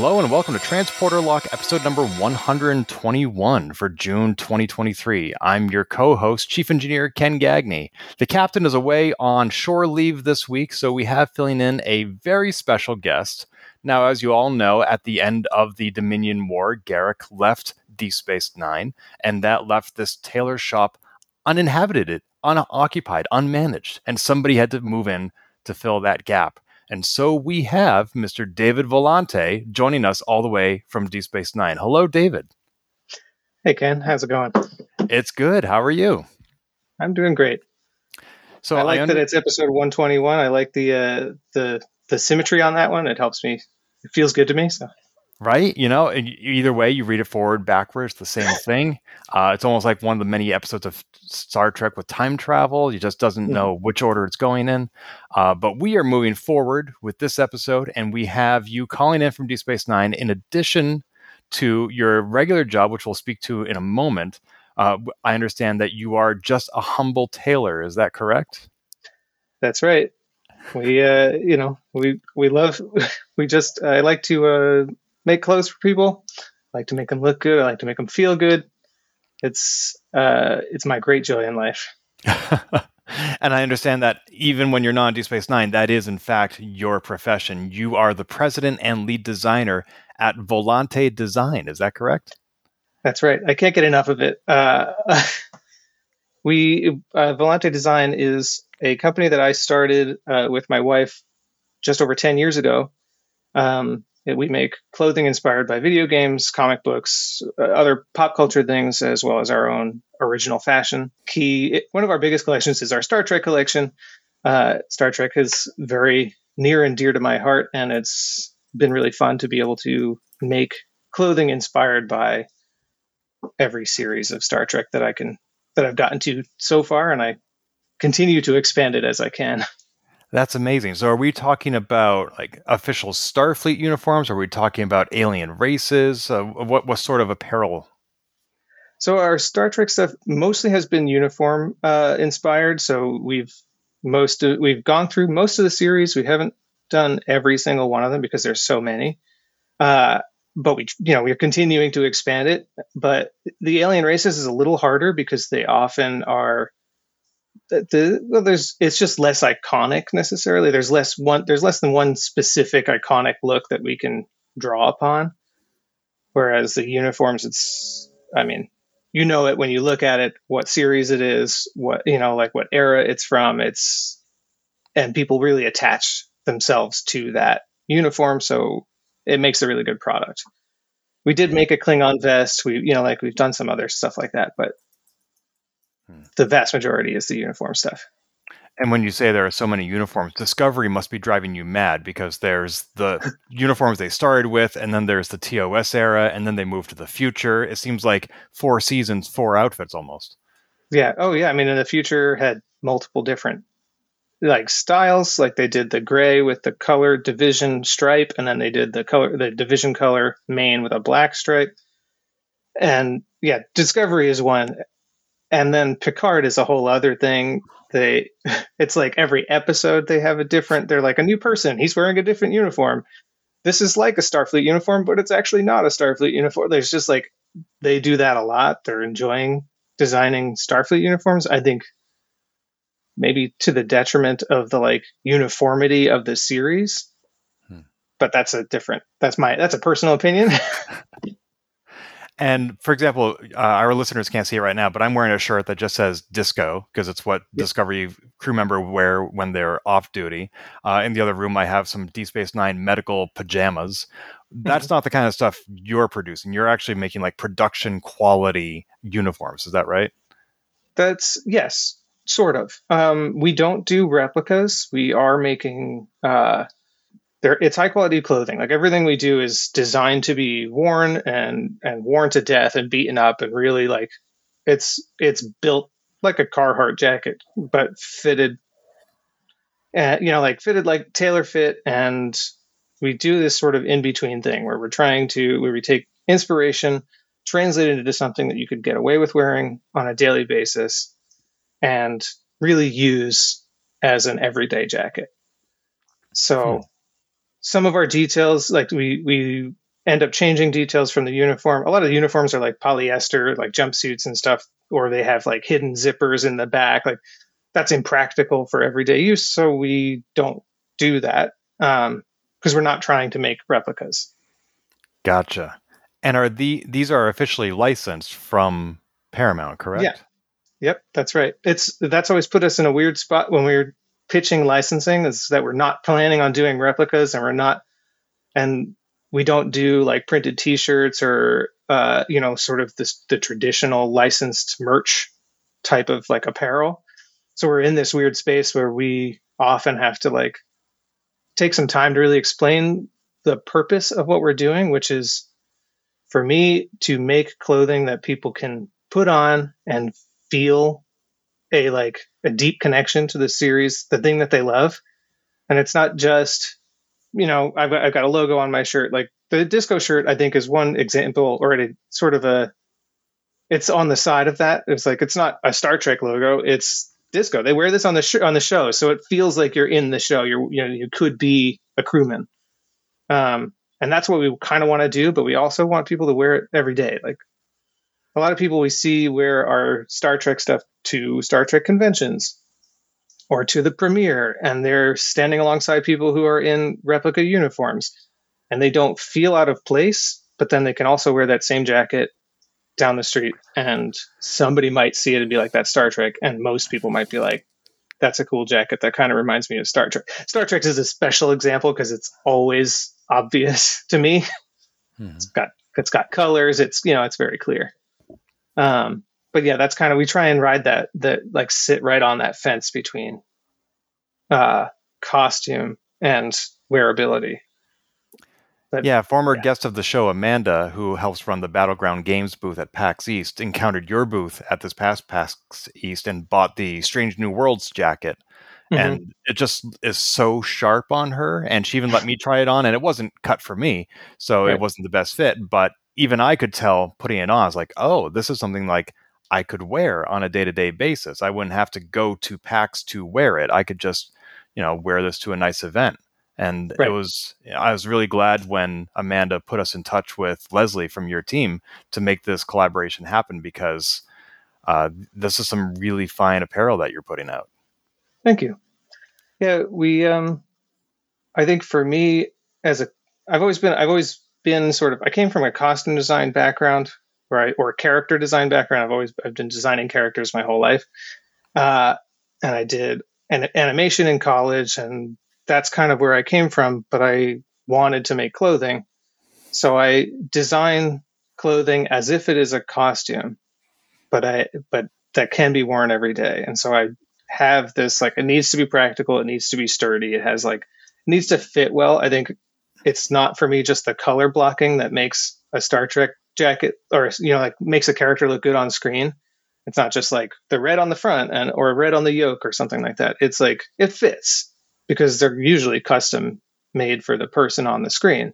Hello and welcome to Transporter Lock episode number 121 for June 2023. I'm your co host, Chief Engineer Ken Gagne. The captain is away on shore leave this week, so we have filling in a very special guest. Now, as you all know, at the end of the Dominion War, Garak left Deep Space Nine, and that left this tailor shop uninhabited, unoccupied, unmanaged, and somebody had to move in to fill that gap. And so we have Mr. David Volante joining us all the way from Deep Space Nine. Hello, David. Hey, Ken. How's it going? It's good. How are you? I'm doing great. So I like I under- that it's episode 121. I like the uh, the the symmetry on that one. It helps me. It feels good to me. So right? You know, either way, you read it forward, backwards, the same thing. Uh, it's almost like one of the many episodes of Star Trek with time travel. You just doesn't know which order it's going in. Uh, but we are moving forward with this episode, and we have you calling in from Deep Space Nine in addition to your regular job, which we'll speak to in a moment. Uh, I understand that you are just a humble tailor. Is that correct? That's right. We, uh, you know, we we love. We just I like to uh, make clothes for people. I like to make them look good. I like to make them feel good. It's uh, it's my great joy in life. and I understand that even when you're not on Deep Space Nine, that is in fact your profession. You are the president and lead designer at Volante Design. Is that correct? That's right. I can't get enough of it. Uh, we uh, Volante Design is a company that I started uh, with my wife just over ten years ago. Um, we make clothing inspired by video games, comic books, uh, other pop culture things, as well as our own original fashion. Key, one of our biggest collections is our Star Trek collection. Uh, Star Trek is very near and dear to my heart, and it's been really fun to be able to make clothing inspired by every series of Star Trek that I can that I've gotten to so far, and I continue to expand it as I can. That's amazing. So, are we talking about like official Starfleet uniforms? Are we talking about alien races? Uh, what what sort of apparel? So, our Star Trek stuff mostly has been uniform uh, inspired. So, we've most of, we've gone through most of the series. We haven't done every single one of them because there's so many. Uh, but we, you know, we're continuing to expand it. But the alien races is a little harder because they often are the, well, there's it's just less iconic necessarily. There's less one there's less than one specific iconic look that we can draw upon. Whereas the uniforms, it's I mean, you know it when you look at it, what series it is, what you know, like what era it's from. It's and people really attach themselves to that uniform, so it makes a really good product. We did make a Klingon vest. We you know like we've done some other stuff like that, but Hmm. the vast majority is the uniform stuff. And when you say there are so many uniforms, Discovery must be driving you mad because there's the uniforms they started with, and then there's the TOS era, and then they move to the future. It seems like four seasons, four outfits almost. Yeah. Oh, yeah. I mean, in the future had multiple different like styles. Like they did the gray with the color division stripe, and then they did the color the division color main with a black stripe. And yeah, Discovery is one and then Picard is a whole other thing. They, it's like every episode they have a different. They're like a new person. He's wearing a different uniform. This is like a Starfleet uniform, but it's actually not a Starfleet uniform. There's just like they do that a lot. They're enjoying designing Starfleet uniforms. I think maybe to the detriment of the like uniformity of the series. Hmm. But that's a different. That's my. That's a personal opinion. And for example, uh, our listeners can't see it right now, but I'm wearing a shirt that just says disco because it's what yep. Discovery crew member wear when they're off duty. Uh, in the other room, I have some Deep Space Nine medical pajamas. That's mm-hmm. not the kind of stuff you're producing. You're actually making like production quality uniforms. Is that right? That's yes, sort of. Um, we don't do replicas. We are making uh, it's high quality clothing. Like everything we do is designed to be worn and and worn to death and beaten up and really like it's it's built like a Carhartt jacket, but fitted, uh, you know, like fitted like tailor fit. And we do this sort of in between thing where we're trying to, where we take inspiration, translate it into something that you could get away with wearing on a daily basis and really use as an everyday jacket. So hmm. Some of our details, like we, we end up changing details from the uniform. A lot of the uniforms are like polyester, like jumpsuits and stuff, or they have like hidden zippers in the back. Like that's impractical for everyday use. So we don't do that because um, we're not trying to make replicas. Gotcha. And are the these are officially licensed from Paramount, correct? Yeah. Yep, that's right. It's that's always put us in a weird spot when we are pitching licensing is that we're not planning on doing replicas and we're not and we don't do like printed t-shirts or uh, you know sort of this the traditional licensed merch type of like apparel. So we're in this weird space where we often have to like take some time to really explain the purpose of what we're doing which is for me to make clothing that people can put on and feel a like a deep connection to the series the thing that they love and it's not just you know, I've, I've got a logo on my shirt. Like the disco shirt, I think is one example or a sort of a, it's on the side of that. It's like, it's not a Star Trek logo. It's disco. They wear this on the sh- on the show. So it feels like you're in the show. You're, you know, you could be a crewman. Um, and that's what we kind of want to do, but we also want people to wear it every day. Like a lot of people we see wear our Star Trek stuff to Star Trek conventions or to the premiere and they're standing alongside people who are in replica uniforms and they don't feel out of place but then they can also wear that same jacket down the street and somebody might see it and be like that's star trek and most people might be like that's a cool jacket that kind of reminds me of star trek. Star trek is a special example because it's always obvious to me. Hmm. It's got it's got colors it's you know it's very clear um but yeah, that's kind of we try and ride that that like sit right on that fence between uh, costume and wearability. But, yeah, former yeah. guest of the show, Amanda, who helps run the Battleground Games booth at PAX East, encountered your booth at this past PAX East and bought the Strange New Worlds jacket. Mm-hmm. And it just is so sharp on her. And she even let me try it on, and it wasn't cut for me. So right. it wasn't the best fit. But even I could tell putting it on, I was like, oh, this is something like I could wear on a day to day basis. I wouldn't have to go to PAX to wear it. I could just, you know, wear this to a nice event. And right. it was, I was really glad when Amanda put us in touch with Leslie from your team to make this collaboration happen because uh, this is some really fine apparel that you're putting out. Thank you. Yeah, we, um, I think for me as a, I've always been, I've always been sort of, I came from a costume design background right or a character design background. I've always I've been designing characters my whole life, uh, and I did an animation in college, and that's kind of where I came from. But I wanted to make clothing, so I design clothing as if it is a costume, but I but that can be worn every day, and so I have this like it needs to be practical, it needs to be sturdy, it has like needs to fit well. I think it's not for me just the color blocking that makes a Star Trek jacket or you know like makes a character look good on screen. It's not just like the red on the front and or red on the yoke or something like that. It's like it fits because they're usually custom made for the person on the screen.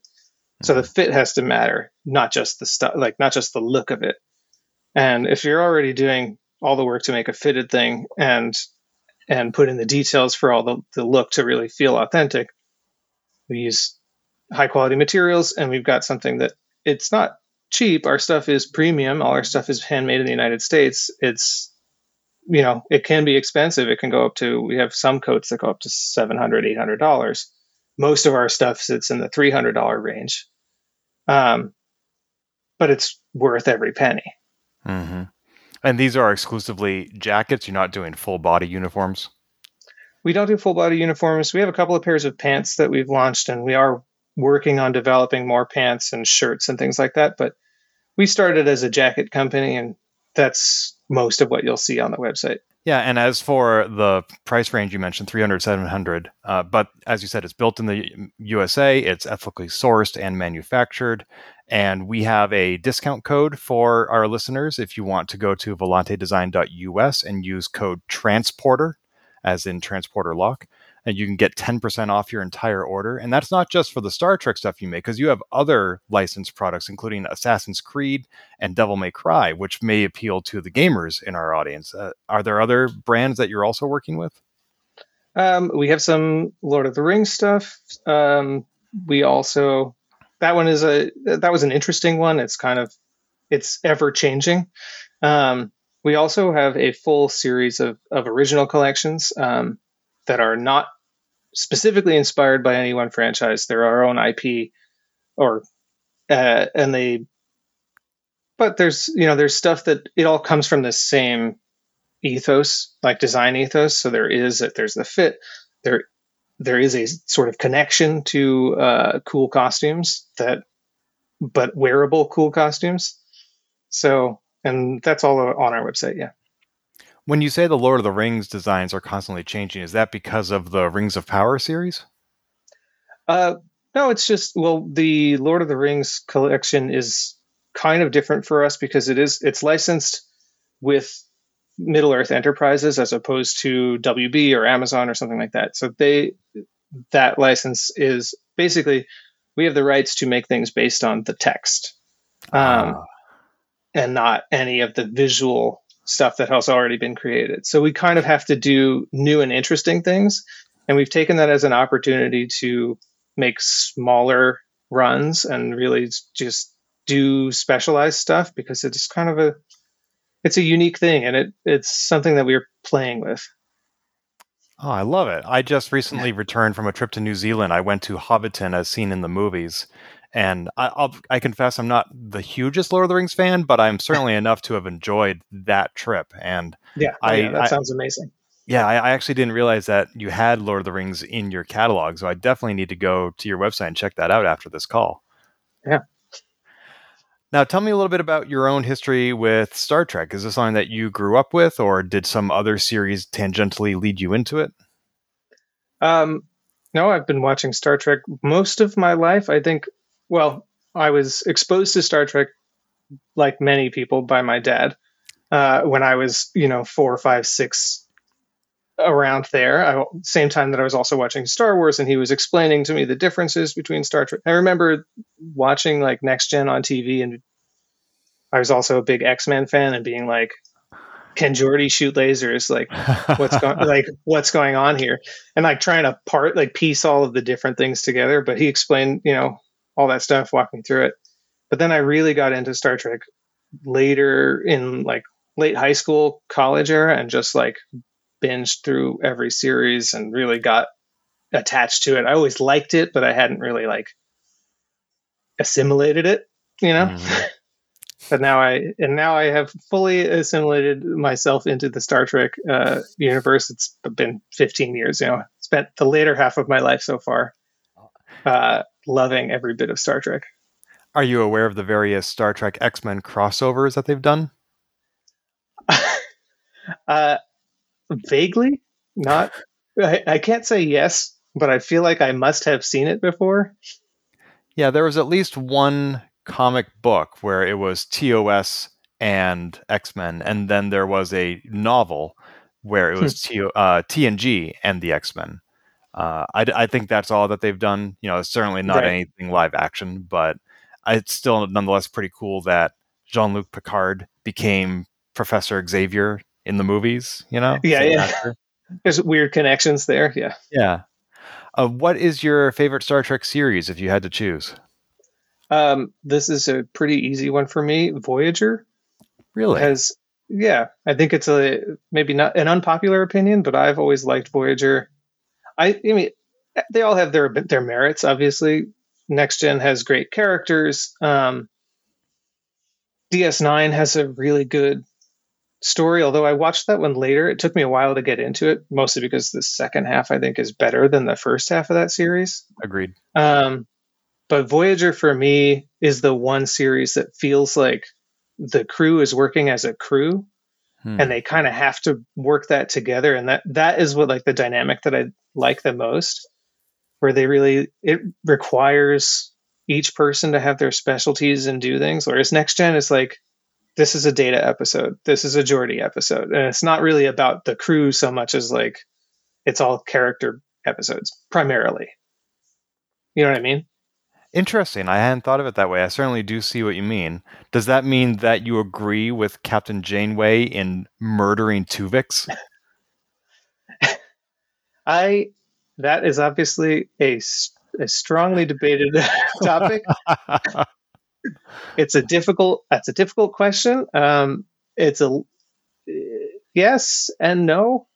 So the mm-hmm. fit has to matter not just the stuff like not just the look of it. And if you're already doing all the work to make a fitted thing and and put in the details for all the, the look to really feel authentic we use high quality materials and we've got something that it's not cheap. Our stuff is premium. All our stuff is handmade in the United States. It's you know it can be expensive. It can go up to we have some coats that go up to 700 800 dollars. Most of our stuff sits in the three hundred dollar range, um, but it's worth every penny. Mm-hmm. And these are exclusively jackets. You're not doing full body uniforms. We don't do full body uniforms. We have a couple of pairs of pants that we've launched, and we are working on developing more pants and shirts and things like that. But we started as a jacket company, and that's most of what you'll see on the website. Yeah, and as for the price range you mentioned, 300, 700, uh, but as you said, it's built in the USA, it's ethically sourced and manufactured, and we have a discount code for our listeners if you want to go to volantedesign.us and use code TRANSPORTER, as in transporter lock, and you can get 10% off your entire order. And that's not just for the Star Trek stuff you make, because you have other licensed products, including Assassin's Creed and Devil May Cry, which may appeal to the gamers in our audience. Uh, are there other brands that you're also working with? Um, we have some Lord of the Rings stuff. Um, we also that one is a that was an interesting one. It's kind of it's ever changing. Um, we also have a full series of of original collections um, that are not specifically inspired by any one franchise. They're our own IP, or uh, and they. But there's you know there's stuff that it all comes from the same ethos, like design ethos. So there is that there's the fit. There there is a sort of connection to uh, cool costumes that, but wearable cool costumes. So and that's all on our website. Yeah. When you say the Lord of the Rings designs are constantly changing, is that because of the Rings of Power series? Uh, no, it's just well, the Lord of the Rings collection is kind of different for us because it is it's licensed with Middle Earth Enterprises as opposed to WB or Amazon or something like that. So they that license is basically we have the rights to make things based on the text, um, uh. and not any of the visual stuff that has already been created. So we kind of have to do new and interesting things. And we've taken that as an opportunity to make smaller runs and really just do specialized stuff because it's kind of a it's a unique thing and it it's something that we're playing with. Oh, I love it. I just recently returned from a trip to New Zealand. I went to Hobbiton as seen in the movies and I, will I confess I'm not the hugest Lord of the Rings fan, but I'm certainly enough to have enjoyed that trip. And yeah, oh, I, yeah that I, sounds amazing. Yeah, I, I, actually didn't realize that you had Lord of the Rings in your catalog, so I definitely need to go to your website and check that out after this call. Yeah. Now, tell me a little bit about your own history with Star Trek. Is this something that you grew up with, or did some other series tangentially lead you into it? Um, no, I've been watching Star Trek most of my life. I think well, I was exposed to Star Trek, like many people, by my dad uh, when I was, you know, four, five, six, around there. I, same time that I was also watching Star Wars, and he was explaining to me the differences between Star Trek. I remember watching like Next Gen on TV, and I was also a big X Men fan, and being like, "Can Geordi shoot lasers? Like, what's going like what's going on here?" And like trying to part like piece all of the different things together. But he explained, you know, all that stuff, walk me through it. But then I really got into Star Trek later in like late high school, college era, and just like binged through every series and really got attached to it. I always liked it, but I hadn't really like assimilated it, you know. Mm-hmm. but now I and now I have fully assimilated myself into the Star Trek uh, universe. It's been 15 years, you know. Spent the later half of my life so far uh, loving every bit of Star Trek. Are you aware of the various Star Trek X Men crossovers that they've done? uh, vaguely, not. I, I can't say yes, but I feel like I must have seen it before. Yeah, there was at least one comic book where it was TOS and X Men, and then there was a novel where it was T- uh, TNG and the X Men. Uh, I, I think that's all that they've done. You know, it's certainly not right. anything live action, but it's still nonetheless pretty cool that Jean Luc Picard became Professor Xavier in the movies. You know, yeah, yeah. There's weird connections there. Yeah, yeah. Uh, what is your favorite Star Trek series if you had to choose? Um, this is a pretty easy one for me. Voyager. Really? Has yeah, I think it's a maybe not an unpopular opinion, but I've always liked Voyager. I, I mean, they all have their their merits. Obviously, Next Gen has great characters. Um, DS9 has a really good story. Although I watched that one later, it took me a while to get into it, mostly because the second half I think is better than the first half of that series. Agreed. Um, but Voyager for me is the one series that feels like the crew is working as a crew hmm. and they kind of have to work that together and that that is what like the dynamic that i like the most where they really it requires each person to have their specialties and do things whereas next gen is like this is a data episode this is a Geordi episode and it's not really about the crew so much as like it's all character episodes primarily you know what i mean Interesting. I hadn't thought of it that way. I certainly do see what you mean. Does that mean that you agree with Captain Janeway in murdering Tuvix? I that is obviously a, a strongly debated topic. it's a difficult that's a difficult question. Um, it's a yes and no.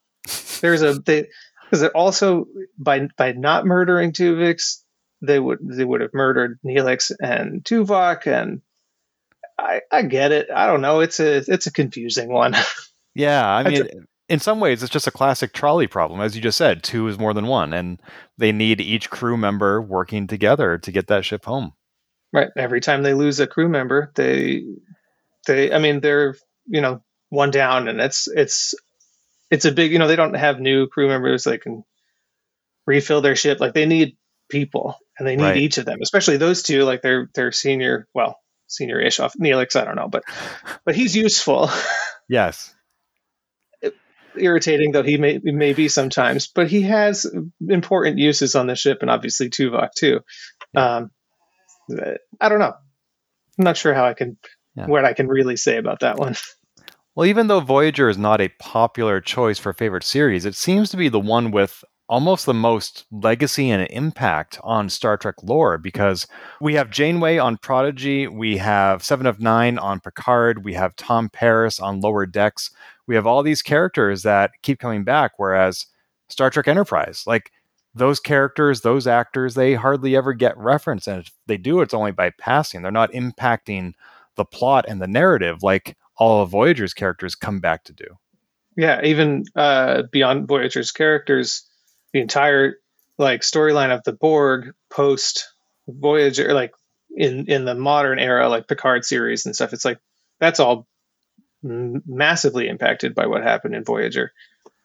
There's a because also by by not murdering Tuvix, they would they would have murdered Neelix and Tuvok, and I, I get it. I don't know. It's a it's a confusing one. Yeah, I mean, in some ways, it's just a classic trolley problem, as you just said. Two is more than one, and they need each crew member working together to get that ship home. Right. Every time they lose a crew member, they they I mean they're you know one down, and it's it's it's a big you know they don't have new crew members they can refill their ship like they need people and they need right. each of them, especially those two. Like they're they're senior, well, senior-ish off Neelix. I don't know, but but he's useful. Yes. Irritating though he may may be sometimes, but he has important uses on the ship, and obviously Tuvok too. Um, I don't know. I'm not sure how I can yeah. what I can really say about that one. Well, even though Voyager is not a popular choice for favorite series, it seems to be the one with almost the most legacy and impact on Star Trek lore because we have Janeway on Prodigy, we have Seven of Nine on Picard, we have Tom Paris on Lower Decks. We have all these characters that keep coming back, whereas Star Trek Enterprise, like those characters, those actors, they hardly ever get referenced. And if they do, it's only by passing. They're not impacting the plot and the narrative like all of Voyager's characters come back to do. Yeah, even uh, beyond Voyager's characters, the entire like storyline of the Borg post Voyager, like in in the modern era, like Picard series and stuff. It's like that's all massively impacted by what happened in Voyager,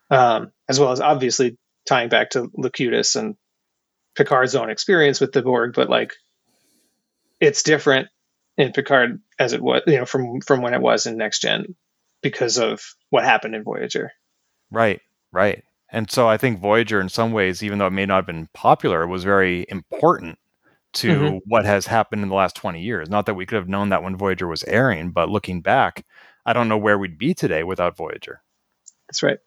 um, as well as obviously tying back to Locutus and Picard's own experience with the Borg. But like, it's different in Picard as it was, you know, from from when it was in Next Gen because of what happened in Voyager. Right, right. And so I think Voyager, in some ways, even though it may not have been popular, was very important to mm-hmm. what has happened in the last 20 years. Not that we could have known that when Voyager was airing, but looking back, I don't know where we'd be today without Voyager. That's right.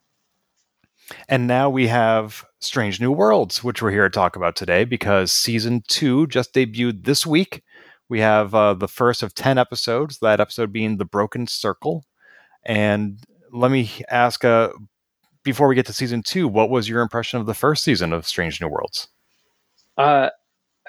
And now we have Strange New Worlds, which we're here to talk about today because season two just debuted this week. We have uh, the first of 10 episodes, that episode being The Broken Circle. And let me ask uh, before we get to season two, what was your impression of the first season of Strange New Worlds? Uh,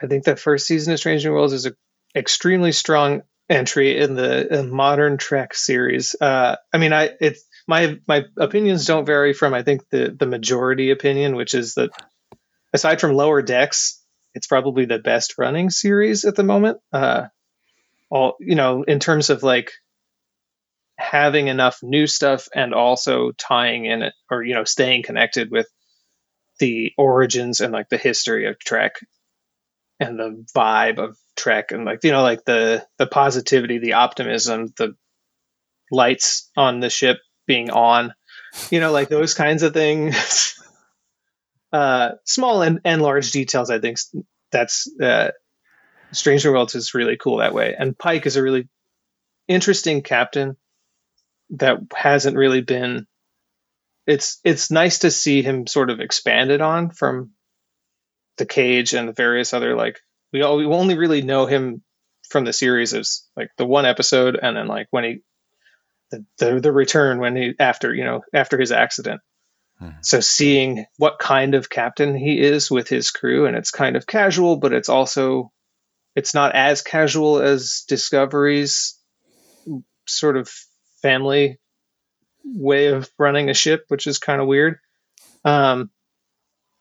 I think the first season of Strange New Worlds is an extremely strong entry in the in modern Trek series. Uh, I mean, I it's my my opinions don't vary from I think the the majority opinion, which is that aside from Lower Decks, it's probably the best running series at the moment. Uh, all you know, in terms of like having enough new stuff and also tying in it or you know staying connected with the origins and like the history of Trek and the vibe of Trek and like you know like the the positivity, the optimism, the lights on the ship being on, you know, like those kinds of things. uh, small and, and large details. I think that's uh, Stranger Worlds is really cool that way, and Pike is a really interesting captain that hasn't really been it's it's nice to see him sort of expanded on from the cage and the various other like we all we only really know him from the series as like the one episode and then like when he the the, the return when he after you know after his accident hmm. so seeing what kind of captain he is with his crew and it's kind of casual but it's also it's not as casual as discoveries sort of family way of running a ship, which is kind of weird. Um,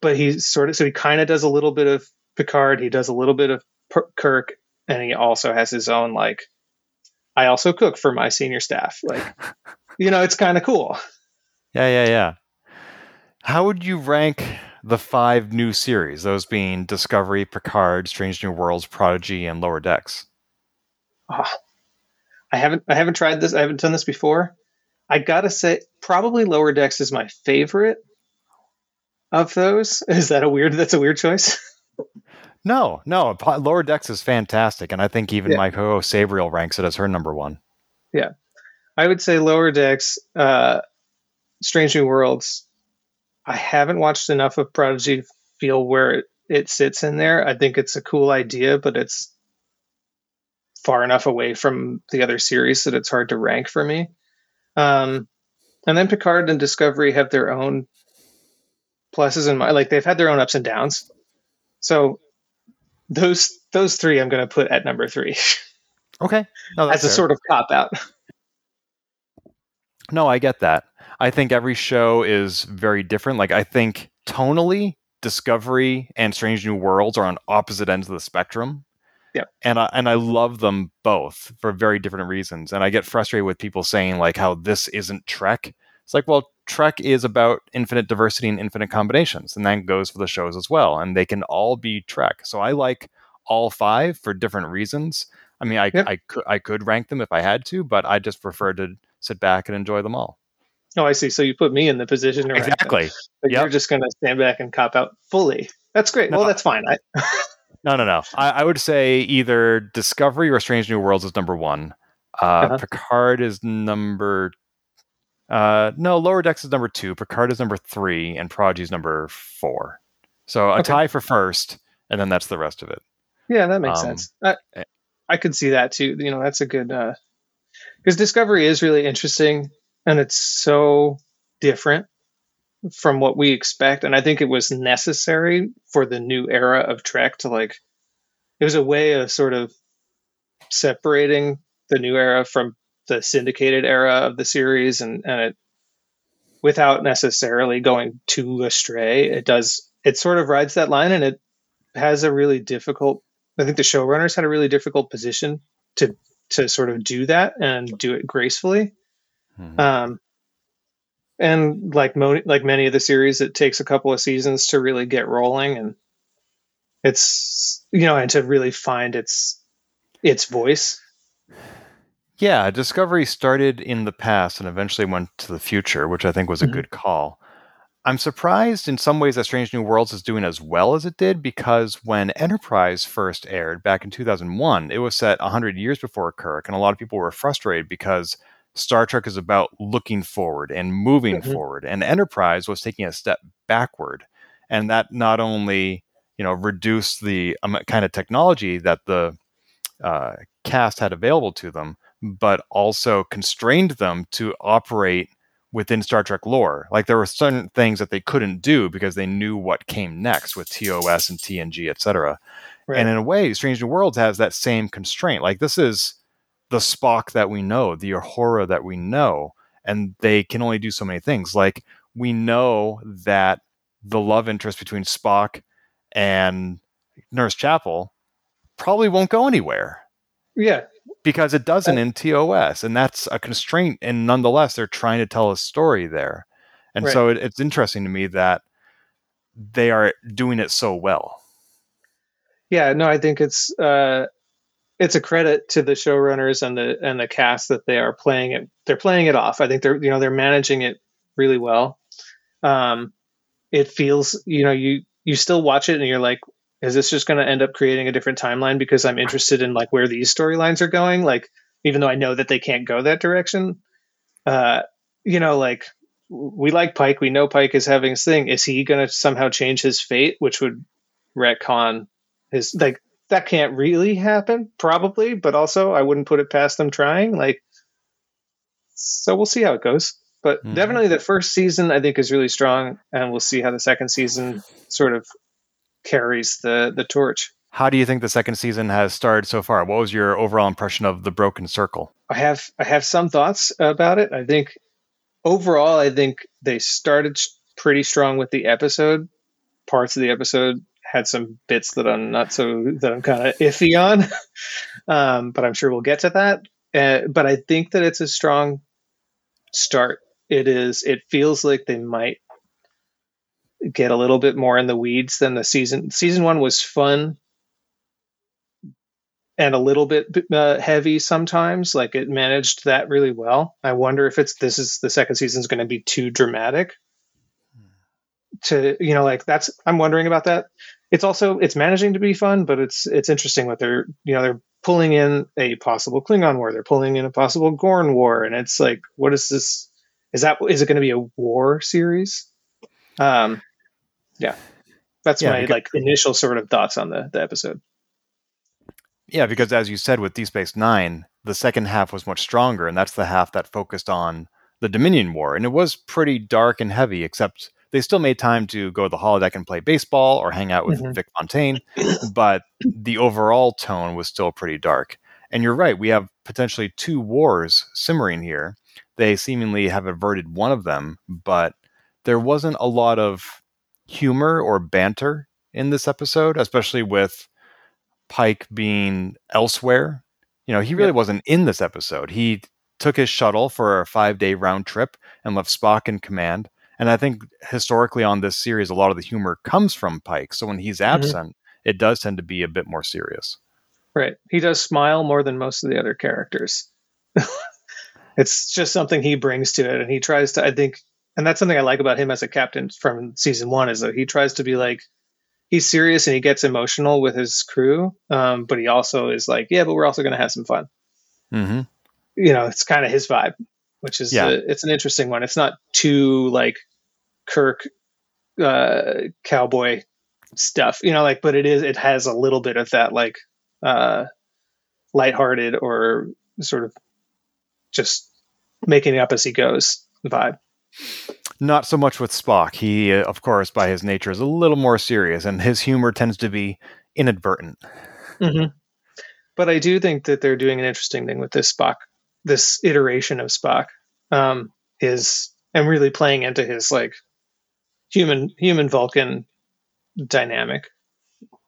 but he sort of so he kind of does a little bit of Picard, he does a little bit of per- Kirk, and he also has his own like. I also cook for my senior staff. Like you know, it's kind of cool. Yeah, yeah, yeah. How would you rank the five new series, those being Discovery, Picard, Strange New Worlds, Prodigy, and Lower Decks? Oh, I haven't I haven't tried this. I haven't done this before. I gotta say, probably Lower Decks is my favorite of those. Is that a weird? That's a weird choice. No, no. Lower Decks is fantastic, and I think even yeah. my co-host Sabriel ranks it as her number one. Yeah, I would say Lower Decks, uh, Strange New Worlds. I haven't watched enough of Prodigy to feel where it, it sits in there. I think it's a cool idea, but it's far enough away from the other series that it's hard to rank for me. Um, and then Picard and Discovery have their own pluses and my like they've had their own ups and downs. So those those three I'm going to put at number three. Okay, no, as a fair. sort of cop out. No, I get that. I think every show is very different. Like I think tonally, Discovery and Strange New Worlds are on opposite ends of the spectrum. Yeah. And I and I love them both for very different reasons. And I get frustrated with people saying like how this isn't Trek. It's like, well, Trek is about infinite diversity and infinite combinations, and that goes for the shows as well. And they can all be Trek. So I like all five for different reasons. I mean, I, I could I could rank them if I had to, but I just prefer to sit back and enjoy them all. Oh, I see. So you put me in the position exactly. Yep. You're just going to stand back and cop out fully. That's great. No, well, that's fine. I... no, no, no. I, I, would say either Discovery or Strange New Worlds is number one. Uh, uh-huh. Picard is number. Uh, no, Lower Decks is number two. Picard is number three, and Prodigy is number four. So a okay. tie for first, and then that's the rest of it. Yeah, that makes um, sense. I, eh. I could see that too. You know, that's a good. Uh, because Discovery is really interesting and it's so different from what we expect and i think it was necessary for the new era of trek to like it was a way of sort of separating the new era from the syndicated era of the series and and it without necessarily going too astray it does it sort of rides that line and it has a really difficult i think the showrunners had a really difficult position to to sort of do that and do it gracefully. Mm-hmm. Um, and like mo- like many of the series, it takes a couple of seasons to really get rolling, and it's you know, and to really find its its voice. Yeah, Discovery started in the past and eventually went to the future, which I think was a mm-hmm. good call. I'm surprised in some ways that Strange New Worlds is doing as well as it did because when Enterprise first aired back in 2001, it was set 100 years before Kirk, and a lot of people were frustrated because Star Trek is about looking forward and moving mm-hmm. forward, and Enterprise was taking a step backward, and that not only you know reduced the um, kind of technology that the uh, cast had available to them, but also constrained them to operate within Star Trek lore. Like there were certain things that they couldn't do because they knew what came next with TOS and TNG, etc. Right. And in a way, Strange New Worlds has that same constraint. Like this is the Spock that we know, the Uhura that we know, and they can only do so many things. Like we know that the love interest between Spock and Nurse Chapel probably won't go anywhere. Yeah, because it doesn't in TOS, and that's a constraint. And nonetheless, they're trying to tell a story there, and right. so it, it's interesting to me that they are doing it so well. Yeah, no, I think it's uh, it's a credit to the showrunners and the and the cast that they are playing it. They're playing it off. I think they're you know they're managing it really well. Um, it feels you know you you still watch it and you're like is this just going to end up creating a different timeline because I'm interested in like where these storylines are going? Like, even though I know that they can't go that direction, uh, you know, like we like Pike. We know Pike is having his thing. Is he going to somehow change his fate, which would retcon his like that can't really happen, probably, but also I wouldn't put it past them trying. Like, so we'll see how it goes. But mm-hmm. definitely the first season I think is really strong, and we'll see how the second season sort of carries the the torch. How do you think the second season has started so far? What was your overall impression of the Broken Circle? I have I have some thoughts about it. I think overall, I think they started pretty strong with the episode. Parts of the episode had some bits that I'm not so that I'm kind of iffy on, um, but I'm sure we'll get to that. Uh, but I think that it's a strong start. It is. It feels like they might get a little bit more in the weeds than the season. Season one was fun and a little bit uh, heavy sometimes. Like it managed that really well. I wonder if it's this is the second season is going to be too dramatic. To you know, like that's I'm wondering about that. It's also it's managing to be fun, but it's it's interesting what they're you know they're pulling in a possible Klingon war, they're pulling in a possible Gorn war, and it's like what is this? Is that is it going to be a war series? Um, yeah, that's yeah, my because, like initial sort of thoughts on the the episode. Yeah, because as you said with Deep Space Nine, the second half was much stronger, and that's the half that focused on the Dominion War, and it was pretty dark and heavy. Except they still made time to go to the holodeck and play baseball or hang out with mm-hmm. Vic Fontaine, but the overall tone was still pretty dark. And you're right, we have potentially two wars simmering here. They seemingly have averted one of them, but there wasn't a lot of humor or banter in this episode, especially with Pike being elsewhere. You know, he really wasn't in this episode. He took his shuttle for a five day round trip and left Spock in command. And I think historically on this series, a lot of the humor comes from Pike. So when he's mm-hmm. absent, mm-hmm. it does tend to be a bit more serious. Right. He does smile more than most of the other characters. it's just something he brings to it. And he tries to, I think, and that's something I like about him as a captain from season one is that he tries to be like he's serious and he gets emotional with his crew, um, but he also is like, yeah, but we're also going to have some fun. Mm-hmm. You know, it's kind of his vibe, which is yeah. A, it's an interesting one. It's not too like Kirk uh, cowboy stuff, you know, like, but it is it has a little bit of that like uh, lighthearted or sort of just making it up as he goes vibe. Not so much with Spock. He, uh, of course, by his nature, is a little more serious, and his humor tends to be inadvertent. Mm-hmm. But I do think that they're doing an interesting thing with this Spock, this iteration of Spock, um, is and really playing into his like human human Vulcan dynamic,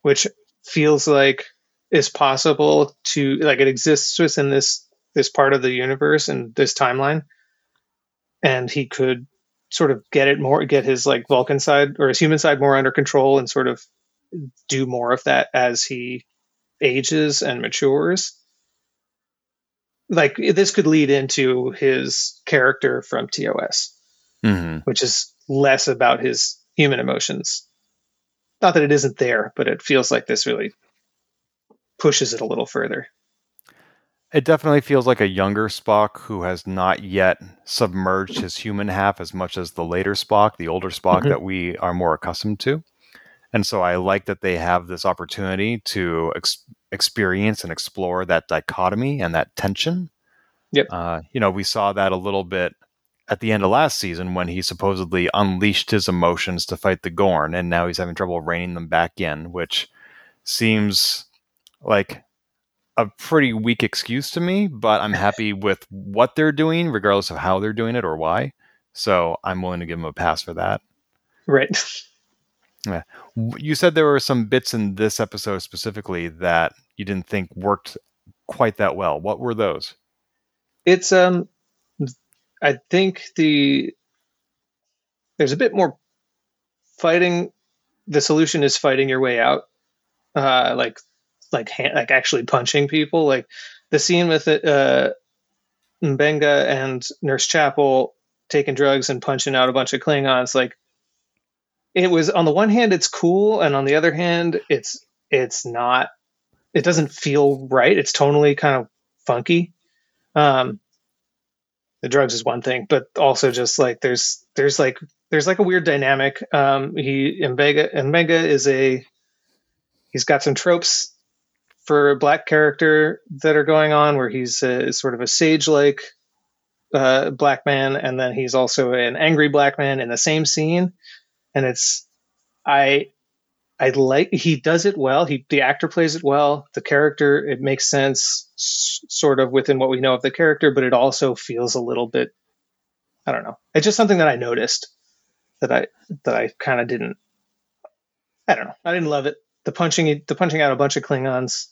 which feels like is possible to like it exists within this this part of the universe and this timeline and he could sort of get it more, get his like Vulcan side or his human side more under control and sort of do more of that as he ages and matures. Like this could lead into his character from TOS, mm-hmm. which is less about his human emotions. Not that it isn't there, but it feels like this really pushes it a little further. It definitely feels like a younger Spock who has not yet submerged his human half as much as the later Spock, the older Spock mm-hmm. that we are more accustomed to. And so I like that they have this opportunity to ex- experience and explore that dichotomy and that tension. Yep. Uh, you know, we saw that a little bit at the end of last season when he supposedly unleashed his emotions to fight the Gorn, and now he's having trouble reining them back in, which seems like a pretty weak excuse to me, but I'm happy with what they're doing, regardless of how they're doing it or why. So I'm willing to give them a pass for that. Right. Yeah. You said there were some bits in this episode specifically that you didn't think worked quite that well. What were those? It's um I think the there's a bit more fighting the solution is fighting your way out. Uh like like hand, like actually punching people. Like the scene with uh, M'Benga and Nurse Chapel taking drugs and punching out a bunch of Klingons. Like it was on the one hand, it's cool, and on the other hand, it's it's not. It doesn't feel right. It's totally kind of funky. Um, the drugs is one thing, but also just like there's there's like there's like a weird dynamic. Um, he M'Benga M'Benga is a he's got some tropes for a black character that are going on, where he's a, sort of a sage-like uh, black man, and then he's also an angry black man in the same scene. And it's I I like he does it well. He the actor plays it well. The character it makes sense, s- sort of within what we know of the character, but it also feels a little bit. I don't know. It's just something that I noticed that I that I kind of didn't. I don't know. I didn't love it the punching the punching out a bunch of Klingons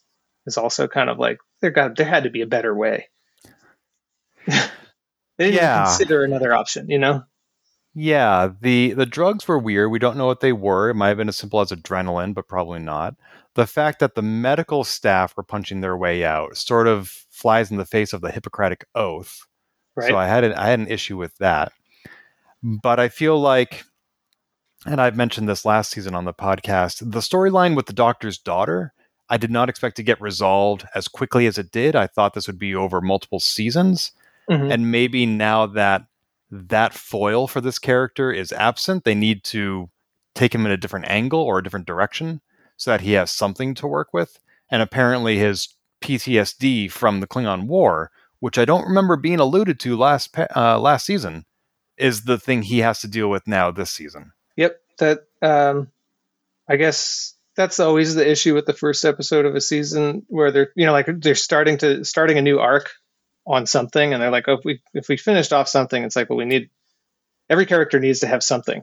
is also kind of like there got there had to be a better way. They didn't Yeah. consider another option, you know? Yeah, the the drugs were weird. We don't know what they were. It might have been as simple as adrenaline, but probably not. The fact that the medical staff were punching their way out sort of flies in the face of the Hippocratic oath. Right. So I had an, I had an issue with that. But I feel like and I've mentioned this last season on the podcast, the storyline with the doctor's daughter, I did not expect to get resolved as quickly as it did. I thought this would be over multiple seasons Mhm. and maybe now that that foil for this character is absent they need to take him in a different angle or a different direction so that he has something to work with and apparently his PTSD from the Klingon War which I don't remember being alluded to last uh, last season is the thing he has to deal with now this season Yep. That um I guess that's always the issue with the first episode of a season where they're you know like they're starting to starting a new arc on something and they're like oh, if we if we finished off something it's like well we need every character needs to have something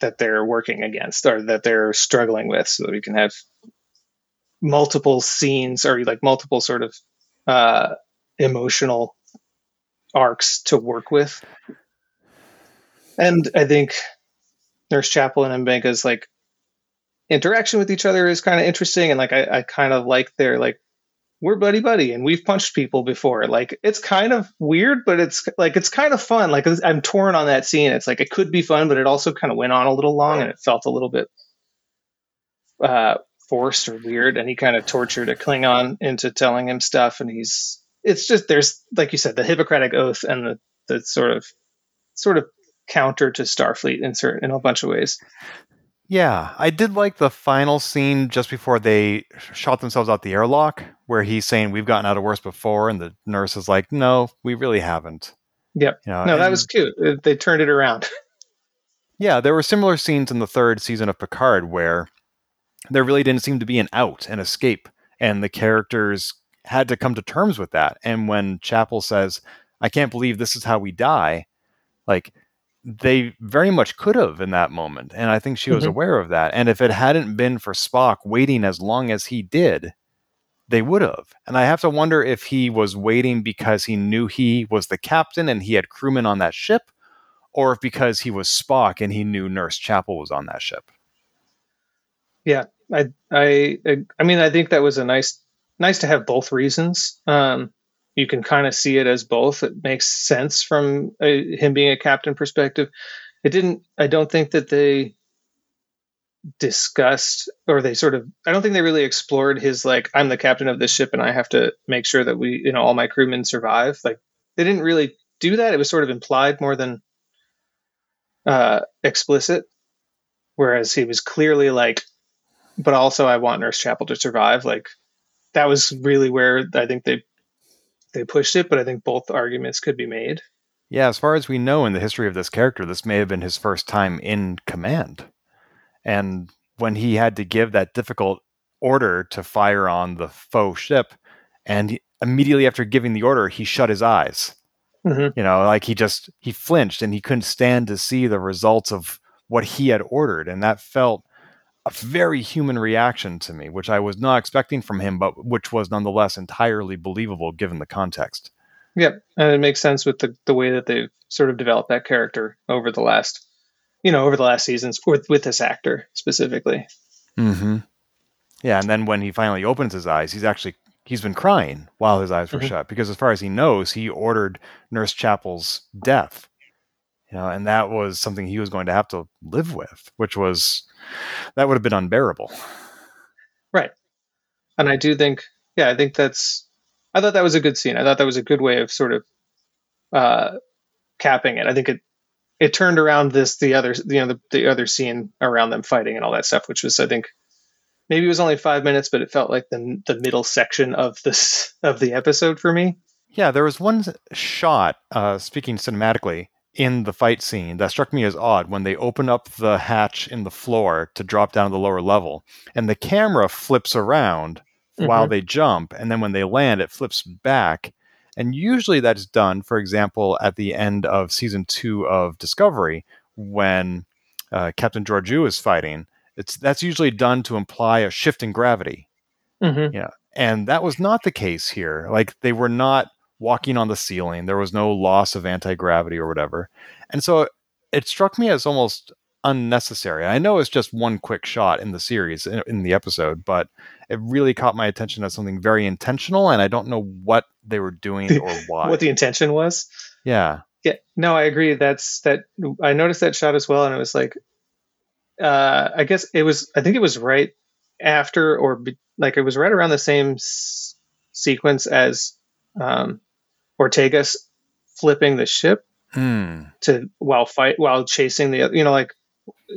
that they're working against or that they're struggling with so that we can have multiple scenes or like multiple sort of uh emotional arcs to work with. And I think Nurse Chapel and M'Benga's like interaction with each other is kind of interesting, and like I, I kind of like their like we're buddy buddy and we've punched people before. Like it's kind of weird, but it's like it's kind of fun. Like I'm torn on that scene. It's like it could be fun, but it also kind of went on a little long, and it felt a little bit uh, forced or weird. And he kind of tortured a Klingon into telling him stuff, and he's it's just there's like you said the Hippocratic oath and the the sort of sort of counter to Starfleet in certain in a bunch of ways. Yeah, I did like the final scene just before they shot themselves out the airlock, where he's saying we've gotten out of worse before, and the nurse is like, "No, we really haven't." Yep. You know, No, that was cute. They turned it around. Yeah, there were similar scenes in the third season of Picard where there really didn't seem to be an out, an escape, and the characters had to come to terms with that. And when Chapel says, "I can't believe this is how we die," like they very much could have in that moment, and I think she was Mhm. aware of that. And if it hadn't been for Spock waiting as long as he did, they would have. And I have to wonder if he was waiting because he knew he was the captain and he had crewmen on that ship, or if because he was Spock and he knew Nurse Chapel was on that ship. Yeah, I, I, I mean, I think that was a nice, nice to have both reasons. Um, you can kind of see it as both. It makes sense from a, him being a captain perspective. It didn't. I don't think that they discussed or they sort of. I don't think they really explored his like I'm the captain of this ship and I have to make sure that we, you know, all my crewmen survive. Like they didn't really do that. It was sort of implied more than uh, explicit. Whereas he was clearly like, but also I want Nurse Chapel to survive. Like that was really where I think they they pushed it, but I think both arguments could be made. Yeah, as far as we know in the history of this character, this may have been his first time in command. And when he had to give that difficult order to fire on the faux ship, and immediately after giving the order, he shut his eyes. Mhm. You know, like he just he flinched and he couldn't stand to see the results of what he had ordered, and that felt a very human reaction to me, which I was not expecting from him, but which was nonetheless entirely believable given the context. Yep, and it makes sense with the the way that they've sort of developed that character over the last, you know, over the last seasons with with this actor specifically. Mm-hmm. Yeah, and then when he finally opens his eyes, he's actually he's been crying while his eyes were Mhm. shut because, as far as he knows, he ordered Nurse Chapel's death. You know, and that was something he was going to have to live with, which was that would have been unbearable. Right. And I do think, yeah, I think that's. I thought that was a good scene. I thought that was a good way of sort of uh, capping it. I think it it turned around this the other you know the, the other scene around them fighting and all that stuff, which was I think maybe it was only five minutes, but it felt like the the middle section of this of the episode for me. Yeah, there was one shot, uh, speaking cinematically, in the fight scene that struck me as odd when they open up the hatch in the floor to drop down to the lower level, and the camera flips around while Mhm. they jump, and then when they land, it flips back. And usually that's done, for example, at the end of season two of Discovery, when uh, Captain Georgiou is fighting. It's that's usually done to imply a shift in gravity Mm-hmm. and that was not the case here like they were not walking on the ceiling. There was no loss of anti gravity or whatever. And so it struck me as almost unnecessary. I know it's just one quick shot in the series, in, in, the episode, but it really caught my attention as something very intentional. And I don't know what they were doing or why. what the intention was? Yeah. Yeah. No, I agree. That's that. I noticed that shot as well. And it was like, uh, I guess it was, I think it was right after or be, like it was right around the same s- sequence as um, Ortegas flipping the ship hmm. to while fight while chasing the you know like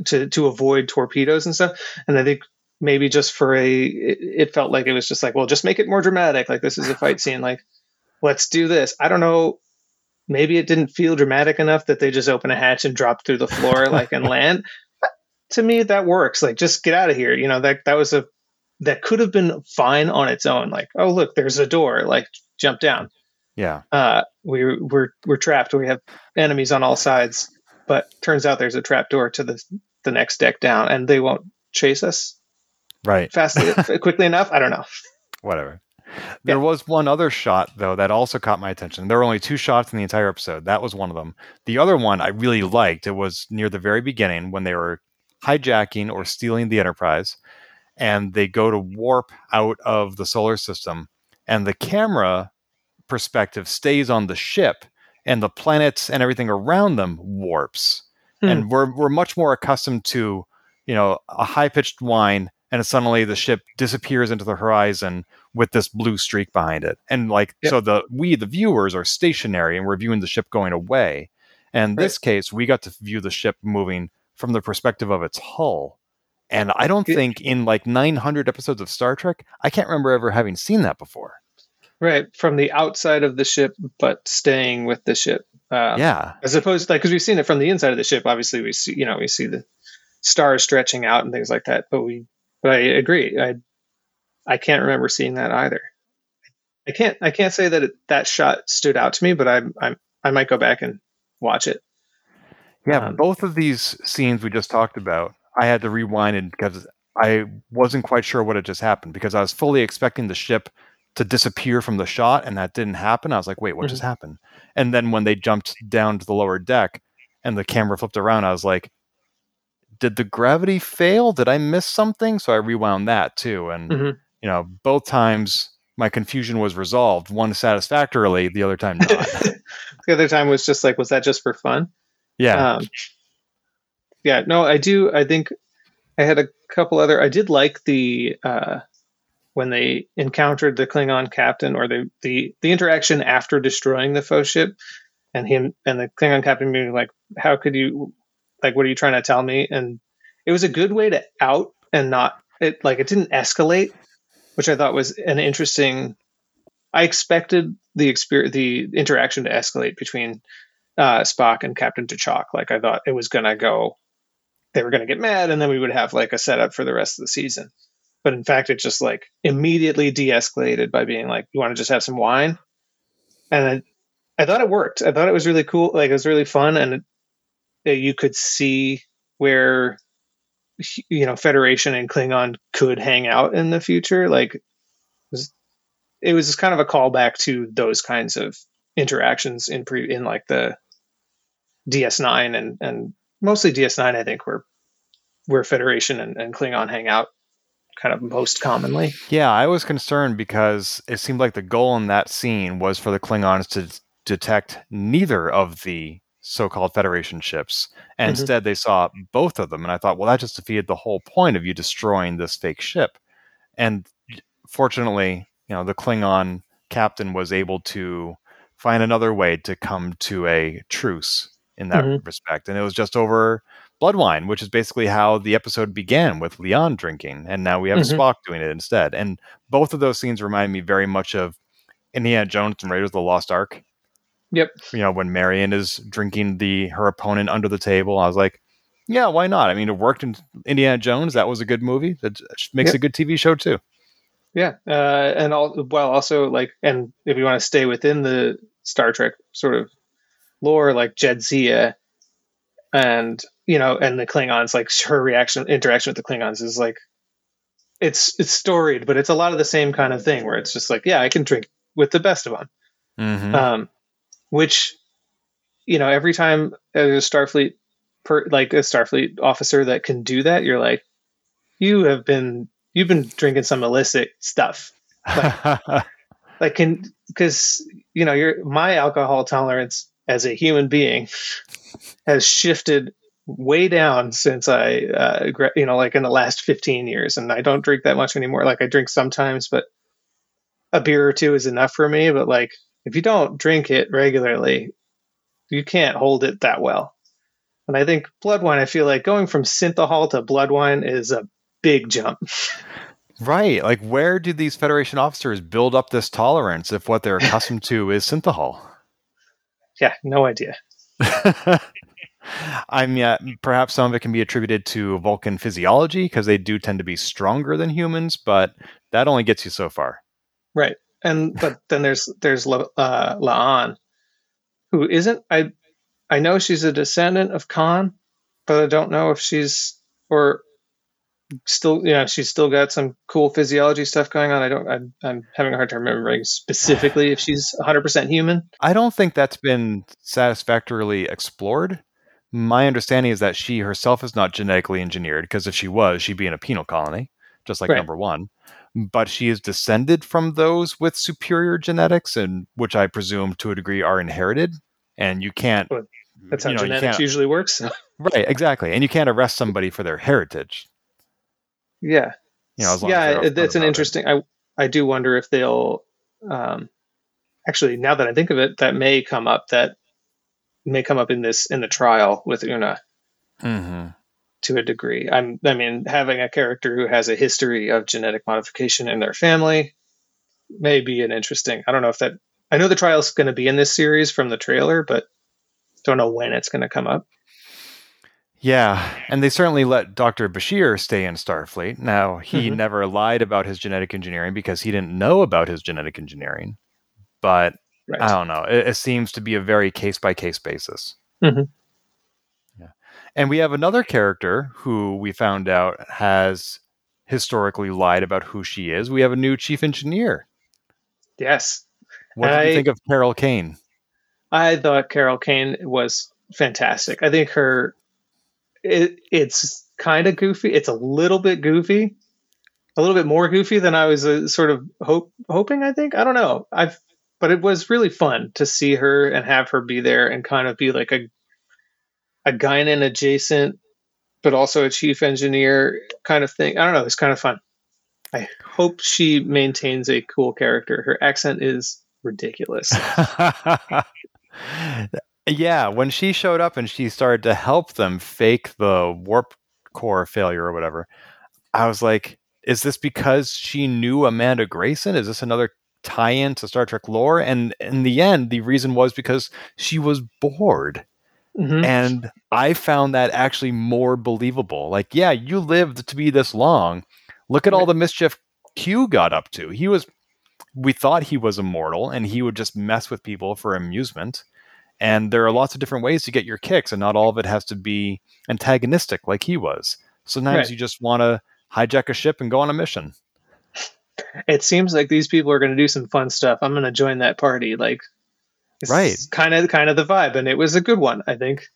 to to avoid torpedoes and stuff. And I think maybe just for a it, it felt like it was just like well just make it more dramatic like this is a fight scene like let's do this. I don't know maybe it didn't feel dramatic enough that they just open a hatch and drop through the floor like and land. To me, that works. Like, just get out of here. You know that that was a that could have been fine on its own. Like, oh look, there's a door. Like, jump down. Yeah. Uh, we we're we're trapped. We have enemies on all sides, but turns out there's a trap door to the the next deck down, and they won't chase us right fast quickly enough. I don't know. Whatever. There yeah. was one other shot though that also caught my attention. There were only two shots in the entire episode. That was one of them. The other one I really liked. It was near the very beginning when they were hijacking or stealing the Enterprise, and they go to warp out of the solar system, and the camera perspective stays on the ship, and the planets and everything around them warps. Hmm. And we're we're much more accustomed to, you know, a high pitched whine, and suddenly the ship disappears into the horizon with this blue streak behind it. And like yep. so the we the viewers are stationary and we're viewing the ship going away. And in right. this case, we got to view the ship moving from the perspective of its hull. And I don't think in like 900 episodes of Star Trek, I can't remember ever having seen that before. Right, from the outside of the ship, but staying with the ship. Um, yeah, as opposed to like because we've seen it from the inside of the ship. Obviously, we see you know we see the stars stretching out and things like that. But we, but I agree. I I can't remember seeing that either. I can't I can't say that it, that shot stood out to me, but I I I might go back and watch it. Yeah, um, both of these scenes we just talked about, I had to rewind it because I wasn't quite sure what had just happened because I was fully expecting the ship to disappear from the shot and that didn't happen. I was like, wait, what mm-hmm. just happened? And then when they jumped down to the lower deck and the camera flipped around, I was like, did the gravity fail? Did I miss something? So I rewound that too. And, mm-hmm. you know, both times my confusion was resolved, one satisfactorily, the other time not. the other time was just like, was that just for fun? Yeah. Um, yeah, no, I do. I think I had a couple other. I did like the uh, when they encountered the Klingon captain or the the the interaction after destroying the faux ship, and him and the Klingon captain being like, "How could you? Like, what are you trying to tell me?" And it was a good way to out and not it like it didn't escalate, which I thought was an interesting. I expected the experience, the interaction to escalate between uh, Spock and Captain T'Chak. Like I thought it was gonna go they were to get mad and then we would have like a setup for the rest of the season but in fact it just like immediately de-escalated by being like you want to just have some wine? And I, I thought it worked. I thought it was really cool like it was really fun and it, you could see where you know federation and klingon could hang out in the future like it was, it was kind of a callback to those kinds of interactions in pre in like the ds9 and and mostly DS9, I think, where where Federation and, and Klingon hang out kind of most commonly. Yeah, I was concerned because it seemed like the goal in that scene was for the Klingons to detect neither of the so-called Federation ships, and mm-hmm. instead they saw both of them. And I thought, well, that just defeated the whole point of you destroying this fake ship. And fortunately, you know, the Klingon captain was able to find another way to come to a truce in that mm-hmm. respect. And it was just over blood wine, which is basically how the episode began with La'an drinking. And now we have mm-hmm. Spock doing it instead. And both of those scenes remind me very much of Indiana Jones and Raiders of the Lost Ark. Yep. You know, when Marion is drinking the her opponent under the table, I was like, yeah, why not? I mean, it worked in Indiana Jones. That was a good movie. That makes yep. a good TV show too. Yeah, uh, and all well, also like, and if you want to stay within the Star Trek sort of lore like Jadzia and you know and the Klingons like her reaction interaction with the Klingons is like it's it's storied but it's a lot of the same kind of thing where it's just like yeah I can drink with the best of them Mhm. um, which you know every time there's a Starfleet per, like a Starfleet officer that can do that, you're like, you have been you've been drinking some illicit stuff, like can because you know your my alcohol tolerance as a human being has shifted way down since I uh, you know like in the last 15 years, and I don't drink that much anymore. Like I drink sometimes, but a beer or two is enough for me. But like if you don't drink it regularly, you can't hold it that well. And I think blood wine, I feel like going from synthahol to blood wine is a big jump. right. Like, where do these Federation officers build up this tolerance if what they're accustomed to is synthahol? yeah, no idea. I mean, yeah, perhaps some of it can be attributed to Vulcan physiology because they do tend to be stronger than humans, but that only gets you so far. Right. And but then there's there's La, uh, La'an, who isn't I I know she's a descendant of Khan, but I don't know if she's or still you know she's still got some cool physiology stuff going on. I don't I'm, I'm having a hard time remembering specifically if she's 100% human. I don't think that's been satisfactorily explored. My understanding is that she herself is not genetically engineered because if she was, she'd be in a penal colony, just like Right. number one. But she is descended from those with superior genetics, and which I presume to a degree are inherited. And you can't. Well, That's how you know, genetics usually works. Right, exactly. And you can't arrest somebody for their heritage. Yeah. You know, yeah, that's an about it. interesting. I I do wonder if they'll. Um, actually, now that I think of it, that may come up. That may come up in this in the trial with Una Mhm. to a degree. I'm. I mean, having a character who has a history of genetic modification in their family may be an interesting. I don't know if that. I know the trial's going to be in this series from the trailer, but don't know when it's going to come up. Yeah, and they certainly let Dr. Bashir stay in Starfleet. Now, he Mhm. never lied about his genetic engineering because he didn't know about his genetic engineering. But Right. I don't know. It, it seems to be a very case by case basis. Mhm. Yeah. And we have another character who we found out has historically lied about who she is. We have a new chief engineer. yes. What did I- you think of Carol Kane? I thought Carol Kane was fantastic. I think her it, it's kind of goofy. It's a little bit goofy, a little bit more goofy than I was uh, sort of hope hoping. I think I don't know. I've but it was really fun to see her and have her be there and kind of be like a a Guinan adjacent, but also a chief engineer kind of thing. I don't know. It's kind of fun. I hope she maintains a cool character. Her accent is ridiculous. yeah, when she showed up and she started to help them fake the warp core failure or whatever, I was like, is this because she knew Amanda Grayson? Is this another tie-in to Star Trek lore? And in the end, the reason was because she was bored. Mhm. And I found that actually more believable. Like, yeah, you lived to be this long. Look at all the mischief Q got up to. He was, we thought he was immortal and he would just mess with people for amusement. And there are lots of different ways to get your kicks, and not all of it has to be antagonistic like he was. Sometimes Right. you just want to hijack a ship and go on a mission. it seems like these people are going to do some fun stuff. I'm going to join that party. Like, Right. Kind of, kind of the vibe, and it was a good one. I think.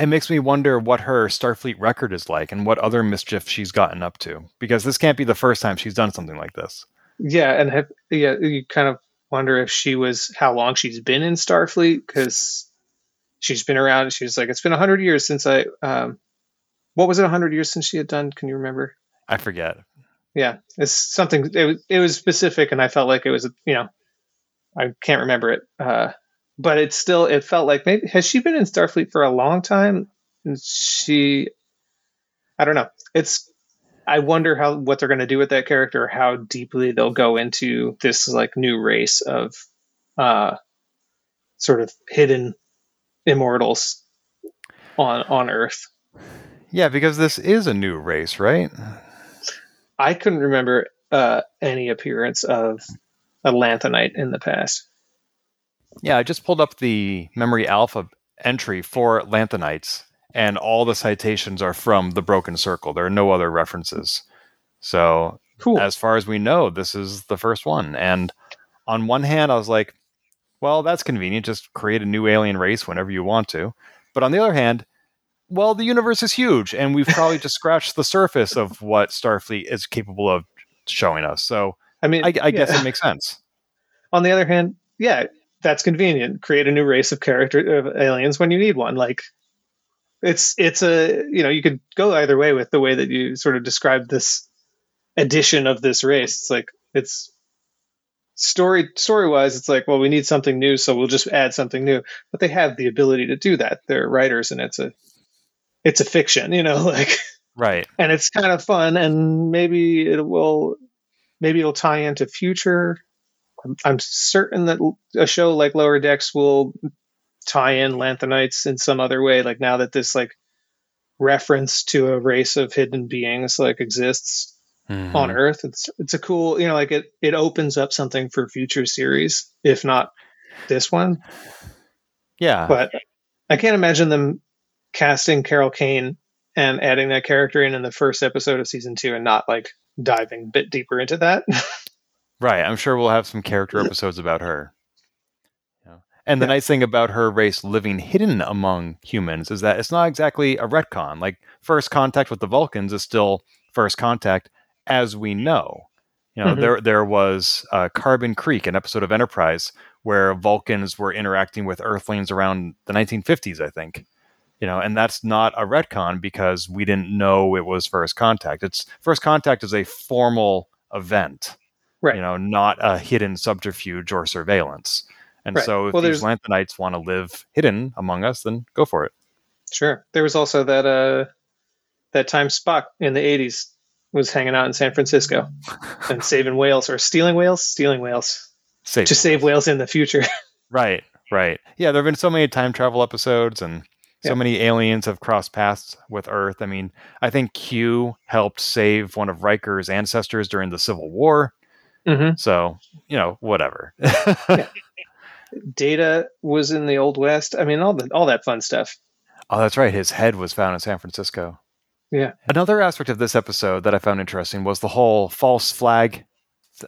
It makes me wonder what her Starfleet record is like and what other mischief she's gotten up to. Because this can't be the first time she's done something like this. Yeah, and have, yeah, you kind of wonder if she was how long she's been in Starfleet because she's been around. She's like, it's been hundred years since I. Um, what was it? hundred years since she had done? Can you remember? I forget. Yeah, it's something. It was it was specific, and I felt like it was you know, I can't remember it. Uh, but it still it felt like maybe has she been in Starfleet for a long time? And she, I don't know. It's I wonder how what they're going to do with that character, how deeply they'll go into this like new race of, uh, sort of hidden immortals on on Earth. Yeah, because this is a new race, right? I couldn't remember uh, any appearance of a Lanthanite in the past. Yeah, I just pulled up the Memory Alpha entry for Lanthanites, and all the citations are from the Broken Circle. There are no other references. So, Cool. as far as we know, this is the first one. And on one hand, I was like, Well, that's convenient. Just create a new alien race whenever you want to. But on the other hand, well, the universe is huge, and we've probably just scratched the surface of what Starfleet is capable of showing us. So, I mean, I, I yeah. guess it makes sense. on the other hand, yeah, that's convenient. Create a new race of character of aliens when you need one. Like it's it's a you know you could go either way with the way that you sort of described this addition of this race. It's like it's story story wise, it's like well we need something new, so we'll just add something new. But they have the ability to do that. They're writers, and it's a it's a fiction, you know, like Right. and it's kind of fun and maybe it will maybe it'll tie into future I'm, I'm certain that a show like lower decks will tie in lanthanites in some other way like now that this like reference to a race of hidden beings like exists Mhm. on earth it's it's a cool you know like it it opens up something for future series if not this one Yeah. but i can't imagine them casting carol kane and adding that character in in the first episode of season two and not like diving a bit deeper into that Right. I'm sure we'll have some character episodes about her. And the Yeah. nice thing about her race living hidden among humans is that it's not exactly a retcon. Like first contact with the Vulcans is still first contact as we know. You know, Mhm. there there was uh, Carbon Creek, an episode of Enterprise where Vulcans were interacting with Earthlings around the 1950s, I think. You know, and that's not a retcon because we didn't know it was first contact. It's first contact is a formal event Right. you know, not a hidden subterfuge or surveillance. And Right. so if Well, these Lanthanites want to live hidden among us, then go for it. sure there was also that uh that time spock in the 80s was hanging out in san francisco and saving whales or stealing whales stealing whales Safe. to save whales in the future right, right. Yeah, there have been so many time travel episodes and so Yeah. many aliens have crossed paths with Earth. I mean, I think Q helped save one of Riker's ancestors during the Civil War. mm-hmm. So, you know, whatever. data was in the old west i mean all the all that fun stuff Oh, that's right. His head was found in San Francisco. Yeah. Another aspect of this episode that I found interesting was the whole false flag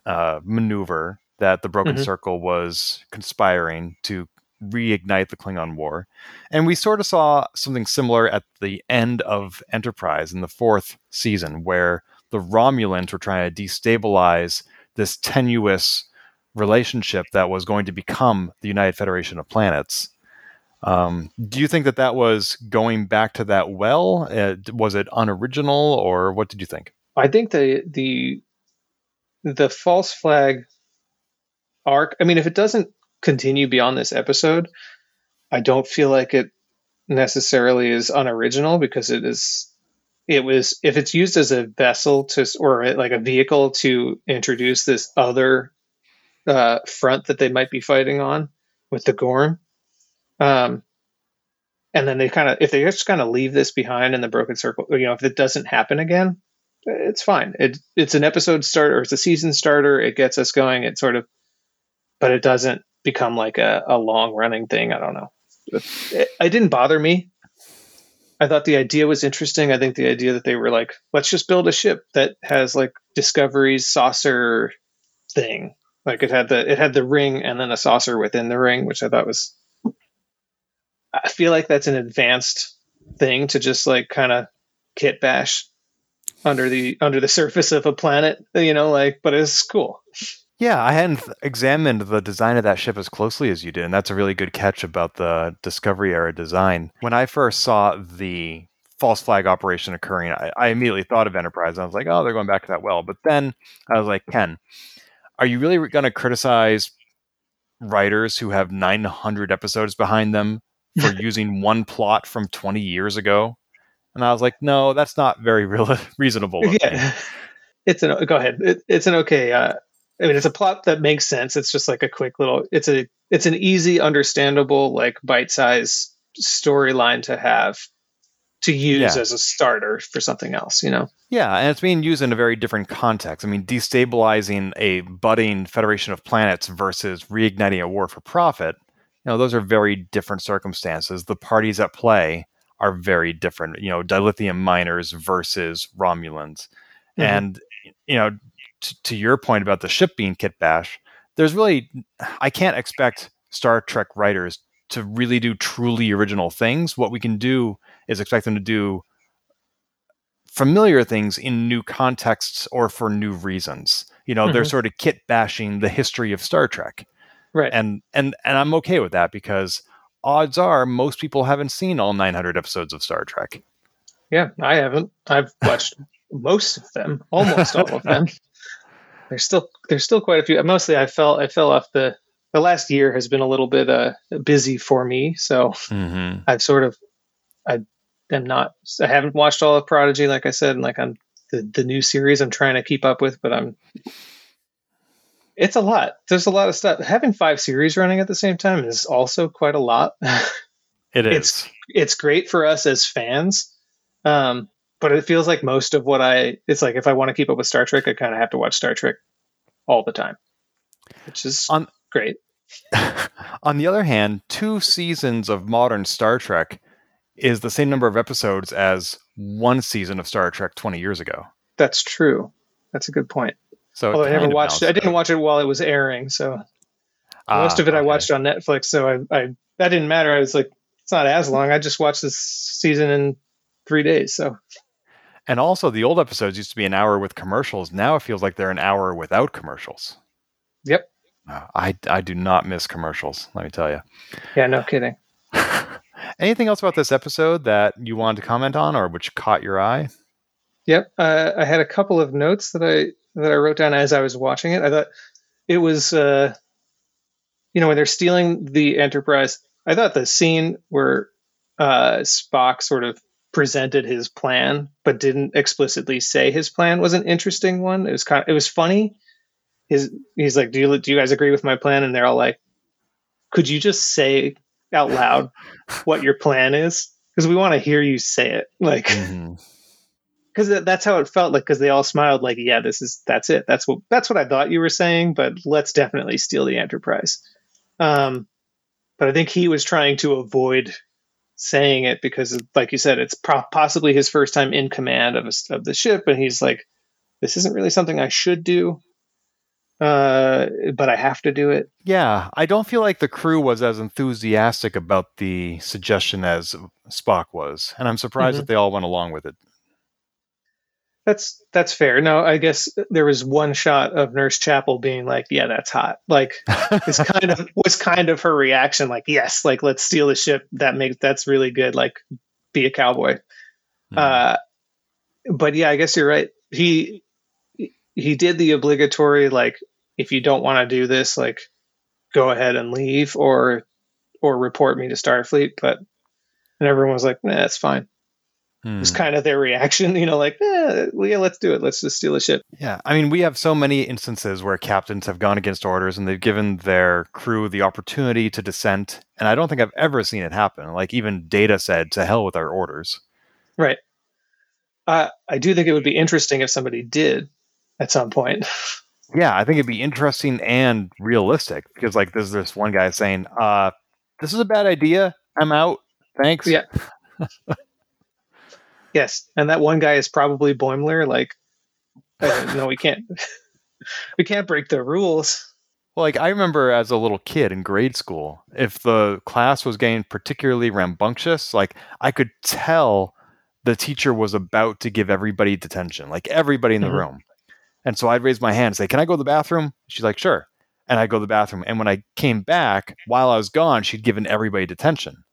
uh, maneuver that the Broken Mhm. Circle was conspiring to reignite the Klingon War. And we sort of saw something similar at the end of Enterprise in the fourth season, where the Romulans were trying to destabilize this tenuous relationship that was going to become the United Federation of Planets. Um, do you think that that was going back to that well? Uh, was it unoriginal, or what did you think? I think the the the false flag arc. I mean, if it doesn't continue beyond this episode, I don't feel like it necessarily is unoriginal because it is. It was if it's used as a vessel to or like a vehicle to introduce this other uh, front that they might be fighting on with the Gorn. Um, and then they kind of if they just kind of leave this behind in the broken circle, you know, if it doesn't happen again, it's fine. It it's an episode starter, it's a season starter. It gets us going. It sort of, but it doesn't become like a, a long running thing. I don't know. It, it didn't bother me. I thought the idea was interesting. I think the idea that they were like, let's just build a ship that has like Discovery's saucer thing. Like it had the it had the ring and then a saucer within the ring, which I thought was. I feel like that's an advanced thing to just like kind of kit bash under the under the surface of a planet, you know, like but it's cool. Yeah, I hadn't examined the design of that ship as closely as you did, and that's a really good catch about the Discovery era design. When I first saw the false flag operation occurring, I, I immediately thought of Enterprise. I was like, oh, they're going back to that well. But then I was like, Ken, are you really going to criticize writers who have 900 episodes behind them for using one plot from 20 years ago? And I was like, no, that's not very real, reasonable. of me." Yeah, it's an go ahead. It, it's an okay. Uh, I mean, it's a plot that makes sense. It's just like a quick little. It's a it's an easy, understandable, like bite size storyline to have to use Yeah. as a starter for something else. You know. Yeah, and it's being used in a very different context. I mean, destabilizing a budding Federation of Planets versus reigniting a war for profit, you know, those are very different circumstances. The parties at play are very different. You know, dilithium miners versus Romulans. Mhm. And, you know, t- to your point about the ship being kit bash, there's really, I can't expect Star Trek writers to really do truly original things. What we can do is expect them to do familiar things in new contexts or for new reasons. You know, mm-hmm. they're sort of kit bashing the history of Star Trek. Right. And and and I'm okay with that because odds are most people haven't seen all 900 episodes of Star Trek. Yeah, I haven't. I've watched most of them, almost all of them. There's still there's still quite a few. Mostly, I fell I fell off the the last year has been a little bit uh, busy for me, so mm-hmm. I've sort of I am not I haven't watched all of Prodigy, like I said, and like I'm the the new series I'm trying to keep up with, but I'm it's a lot. There's a lot of stuff. Having five series running at the same time is also quite a lot. It is. It's it's great for us as fans, um, but it feels like most of what I it's like if I want to keep up with Star Trek, I kind of have to watch Star Trek all the time, which is on great. on the other hand, two seasons of modern Star Trek is the same number of episodes as one season of Star Trek 20 years ago. That's true. That's a good point. So Although I never watched it. I didn't watch it while it was airing, so ah, most of it okay. I watched on Netflix. So I, I that didn't matter. I was like, it's not as long. I just watched this season in three days. So and also the old episodes used to be an hour with commercials. Now it feels like they're an hour without commercials. Yep. I I do not miss commercials. Let me tell you. Yeah, no kidding. Anything else about this episode that you wanted to comment on, or which caught your eye? Yep, uh, I had a couple of notes that I that I wrote down as I was watching it. I thought it was, uh, you know, when they're stealing the Enterprise. I thought the scene where uh, Spock sort of presented his plan but didn't explicitly say his plan was an interesting one. It was kind of, it was funny his he's like, "Do you do you guys agree with my plan?" And they're all like, "Could you just say out loud what your plan is? Because we want to hear you say it." Like, because mm-hmm. that's how it felt like. Because they all smiled, like, "Yeah, this is that's it. That's what that's what I thought you were saying." But let's definitely steal the Enterprise. Um, but I think he was trying to avoid saying it because, like you said, it's pro- possibly his first time in command of a, of the ship, and he's like, "This isn't really something I should do." Uh, but I have to do it. Yeah, I don't feel like the crew was as enthusiastic about the suggestion as Spock was, and I'm surprised mm-hmm. that they all went along with it. That's that's fair. No, I guess there was one shot of Nurse Chapel being like, "Yeah, that's hot." Like, it's kind of was kind of her reaction, like, "Yes, like let's steal the ship." That makes that's really good. Like, be a cowboy. Mm-hmm. Uh, but yeah, I guess you're right. He he did the obligatory like if you don't want to do this like go ahead and leave or or report me to starfleet but and everyone was like nah that's fine. Hmm. it's kind of their reaction you know like eh, yeah let's do it. Let's just steal the ship. Yeah i mean we have so many instances where captains have gone against orders and they've given their crew the opportunity to dissent and i don't think i've ever seen it happen. Like even data said to hell with our orders. Right. Uh, i do think it would be interesting if somebody did at some point. Yeah, I think it'd be interesting and realistic because, like, there's this one guy saying, uh, "This is a bad idea. I'm out. Thanks." Yeah. yes, and that one guy is probably Boimler. Like, no, we can't. we can't break the rules. Well, like I remember as a little kid in grade school, if the class was getting particularly rambunctious, like I could tell the teacher was about to give everybody detention, like everybody in the mm-hmm. room. And so I'd raise my hand and say, Can I go to the bathroom? She's like, Sure. And I go to the bathroom. And when I came back, while I was gone, she'd given everybody detention.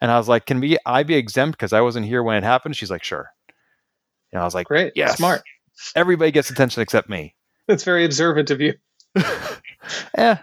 And I was like, Can we I be exempt because I wasn't here when it happened? She's like, Sure. And I was like, Great. Yeah, smart. Everybody gets attention except me. That's very observant of you. yeah.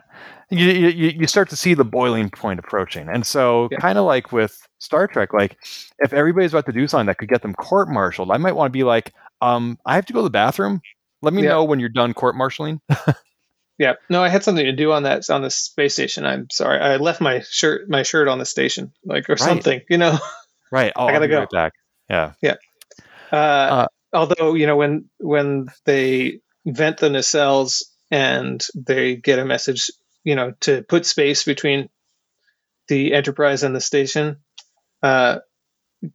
You, you, you start to see the boiling point approaching. And so, yeah. kind of like with Star Trek, like if everybody's about to do something that could get them court martialed, I might want to be like, um, I have to go to the bathroom. Let me yeah. know when you're done court martialing. yeah. No, I had something to do on that on the space station. I'm sorry. I left my shirt my shirt on the station, like or right. something. You know. Right. Oh, I gotta go right back. Yeah. Yeah. Uh, uh, although you know when when they vent the nacelles and they get a message, you know, to put space between the Enterprise and the station. Uh,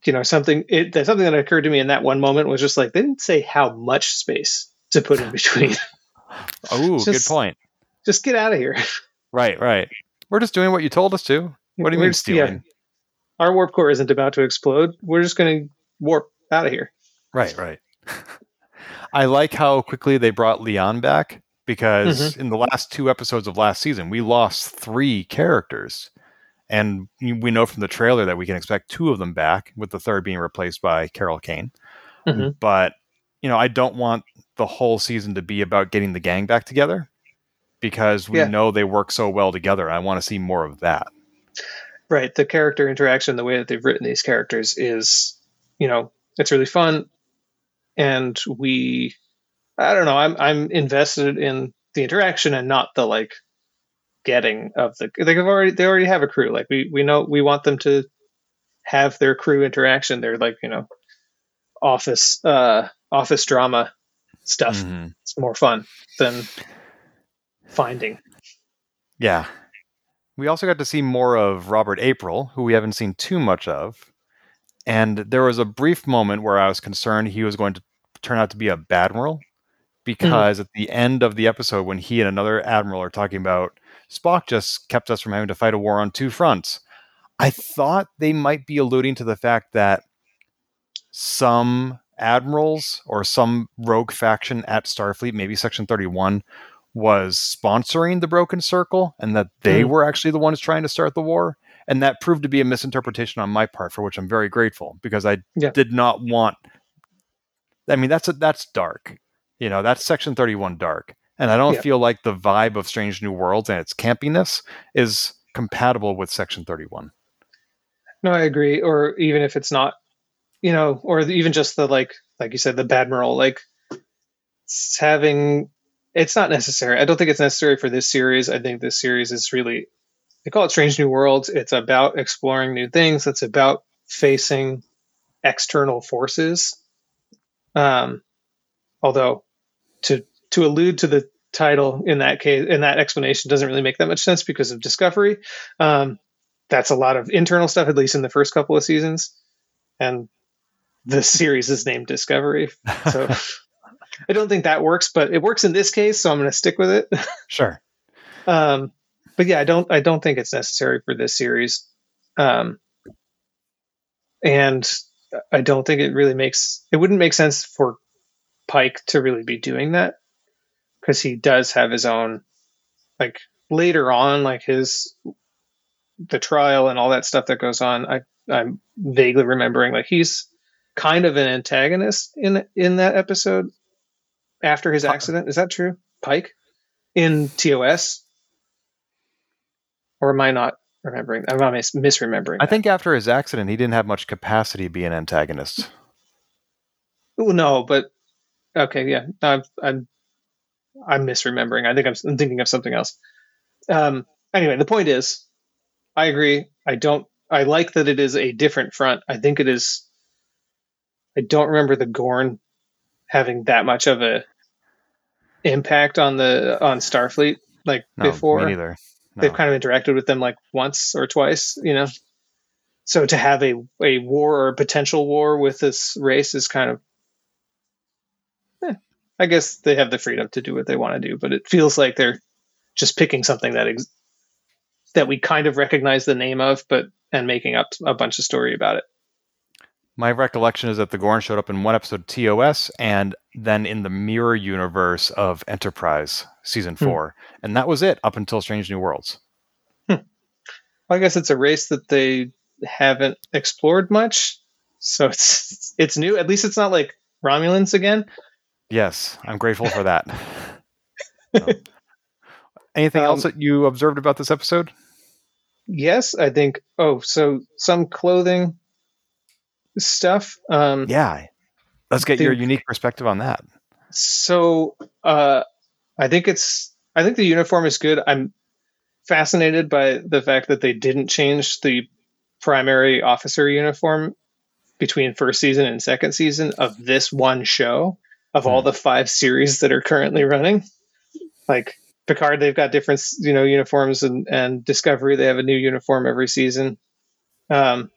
you know, something it, something that occurred to me in that one moment was just like they didn't say how much space to put in between. oh, good point. Just get out of here. Right, right. We're just doing what you told us to. What do you We're mean just- stealing? Our warp core isn't about to explode. We're just going to warp out of here. Right, right. I like how quickly they brought La'an back because in the last two episodes of last season, we lost three characters. And we know from the trailer that we can expect two of them back, with the third being replaced by Carol Kane. Mhm. But, you know, I don't want the whole season to be about getting the gang back together because we Yeah. know they work so well together. I want to see more of that. Right. The character interaction, the way that they've written these characters is, you know, it's really fun. And we, I don't know, I'm, I'm invested in the interaction and not the like getting of the, they've already, they already have a crew. Like we, we know we want them to have their crew interaction. They're like, you know, office, uh, office drama stuff. Mhm. It's more fun than finding. Yeah. We also got to see more of Robert April, who we haven't seen too much of. And there was a brief moment where I was concerned he was going to turn out to be a Badmiral because at the end of the episode, when he and another Admiral are talking about Spock just kept us from having to fight a war on two fronts, I thought they might be alluding to the fact that some admirals or some rogue faction at Starfleet, maybe Section 31, was sponsoring the Broken Circle and that they Mhm. were actually the ones trying to start the war. And that proved to be a misinterpretation on my part, for which I'm very grateful because I Yeah. did not want. I mean, that's a, that's dark. You know, that's Section 31 dark. And I don't Yeah. feel like the vibe of Strange New Worlds and its campiness is compatible with Section 31. No, I agree. Or even if it's not, you know, or even just the like, like you said, the bad Badmiral, like it's having. It's not necessary. I don't think it's necessary for this series. I think this series is really. They call it Strange New Worlds. It's about exploring new things. It's about facing external forces. Um, although to to allude to the title in that case in that explanation doesn't really make that much sense because of Discovery. Um, that's a lot of internal stuff, at least in the first couple of seasons. And the series is named Discovery. So I don't think that works, but it works in this case, so I'm going to stick with it. Sure. um, but yeah, I don't, I don't think it's necessary for this series. Um, and I don't think it really makes, it wouldn't make sense for Pike to really be doing that because he does have his own, like later on, like his, the trial and all that stuff that goes on. I, I'm vaguely remembering like he's kind of an antagonist in in that episode after his accident. Is that true? Pike in TOS, or am I not remembering? I'm not mis- misremembering. I that. think after his accident, he didn't have much capacity to be an antagonist. Well, no, but okay, yeah, I'm I'm I'm misremembering. I think I'm, I'm thinking of something else. Um, anyway, the point is, I agree. I don't. I like that it is a different front. I think it is. I don't remember the Gorn having that much of a impact on the on Starfleet like No, before. me neither. No. They've kind of interacted with them like once or twice, you know. So to have a a war or a potential war with this race is kind of eh, I guess they have the freedom to do what they want to do, but it feels like they're just picking something that ex- that we kind of recognize the name of, but and making up a bunch of story about it. My recollection is that the Gorn showed up in one episode of TOS and then in the mirror universe of Enterprise season Hmm. four. And that was it up until Strange New Worlds. Well, I guess it's a race that they haven't explored much, so it's it's new. At least it's not like Romulans again. Yes, I'm grateful for that. So. Anything Um, else that you observed about this episode? Yes, I think. Oh, so some clothing stuff. Um, Yeah. Let's get your unique perspective on that. So uh, I think it's. I think the uniform is good. I'm fascinated by the fact that they didn't change the primary officer uniform between first season and second season of this one show of all Hmm. the five series that are currently running. Like Picard, they've got different you know uniforms, and and Discovery they have a new uniform every season. Um,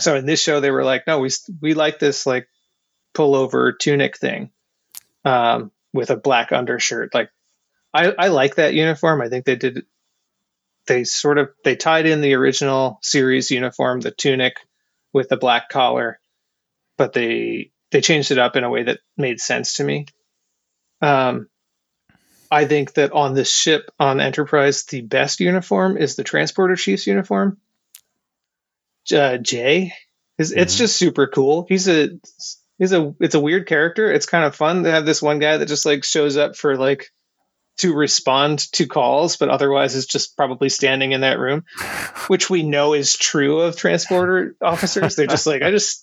so in this show they were like, no, we we like this like pullover tunic thing um, with a black undershirt. Like, I, I like that uniform. I think they did they sort of they tied in the original series uniform, the tunic with the black collar, but they they changed it up in a way that made sense to me. Um, I think that on this ship on Enterprise, the best uniform is the transporter chief's uniform. Uh, Jay, is mm-hmm. it's just super cool. He's a he's a it's a weird character. It's kind of fun to have this one guy that just like shows up for like to respond to calls, but otherwise is just probably standing in that room, which we know is true of transporter officers. They're just like, I just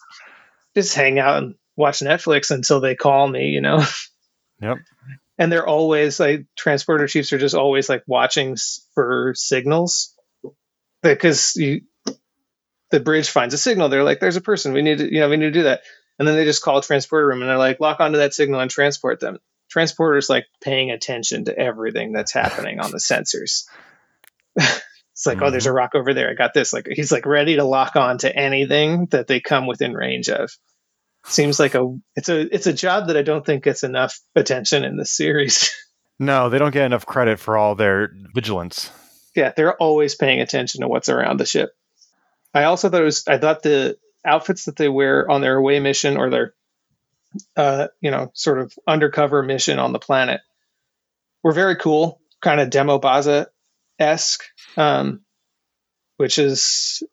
just hang out and watch Netflix until they call me, you know? Yep. And they're always like transporter chiefs are just always like watching for signals because you the bridge finds a signal. They're like, there's a person. We need to, you know, we need to do that. And then they just call a transporter room and they're like, lock onto that signal and transport them. Transporter's like paying attention to everything that's happening on the sensors. it's like, mm-hmm. oh, there's a rock over there. I got this. Like he's like ready to lock on to anything that they come within range of. Seems like a it's a it's a job that I don't think gets enough attention in the series. No, they don't get enough credit for all their vigilance. Yeah, they're always paying attention to what's around the ship. I also thought it was I thought the outfits that they wear on their away mission or their uh, you know, sort of undercover mission on the planet were very cool, kind of Demobaza esque, um, which is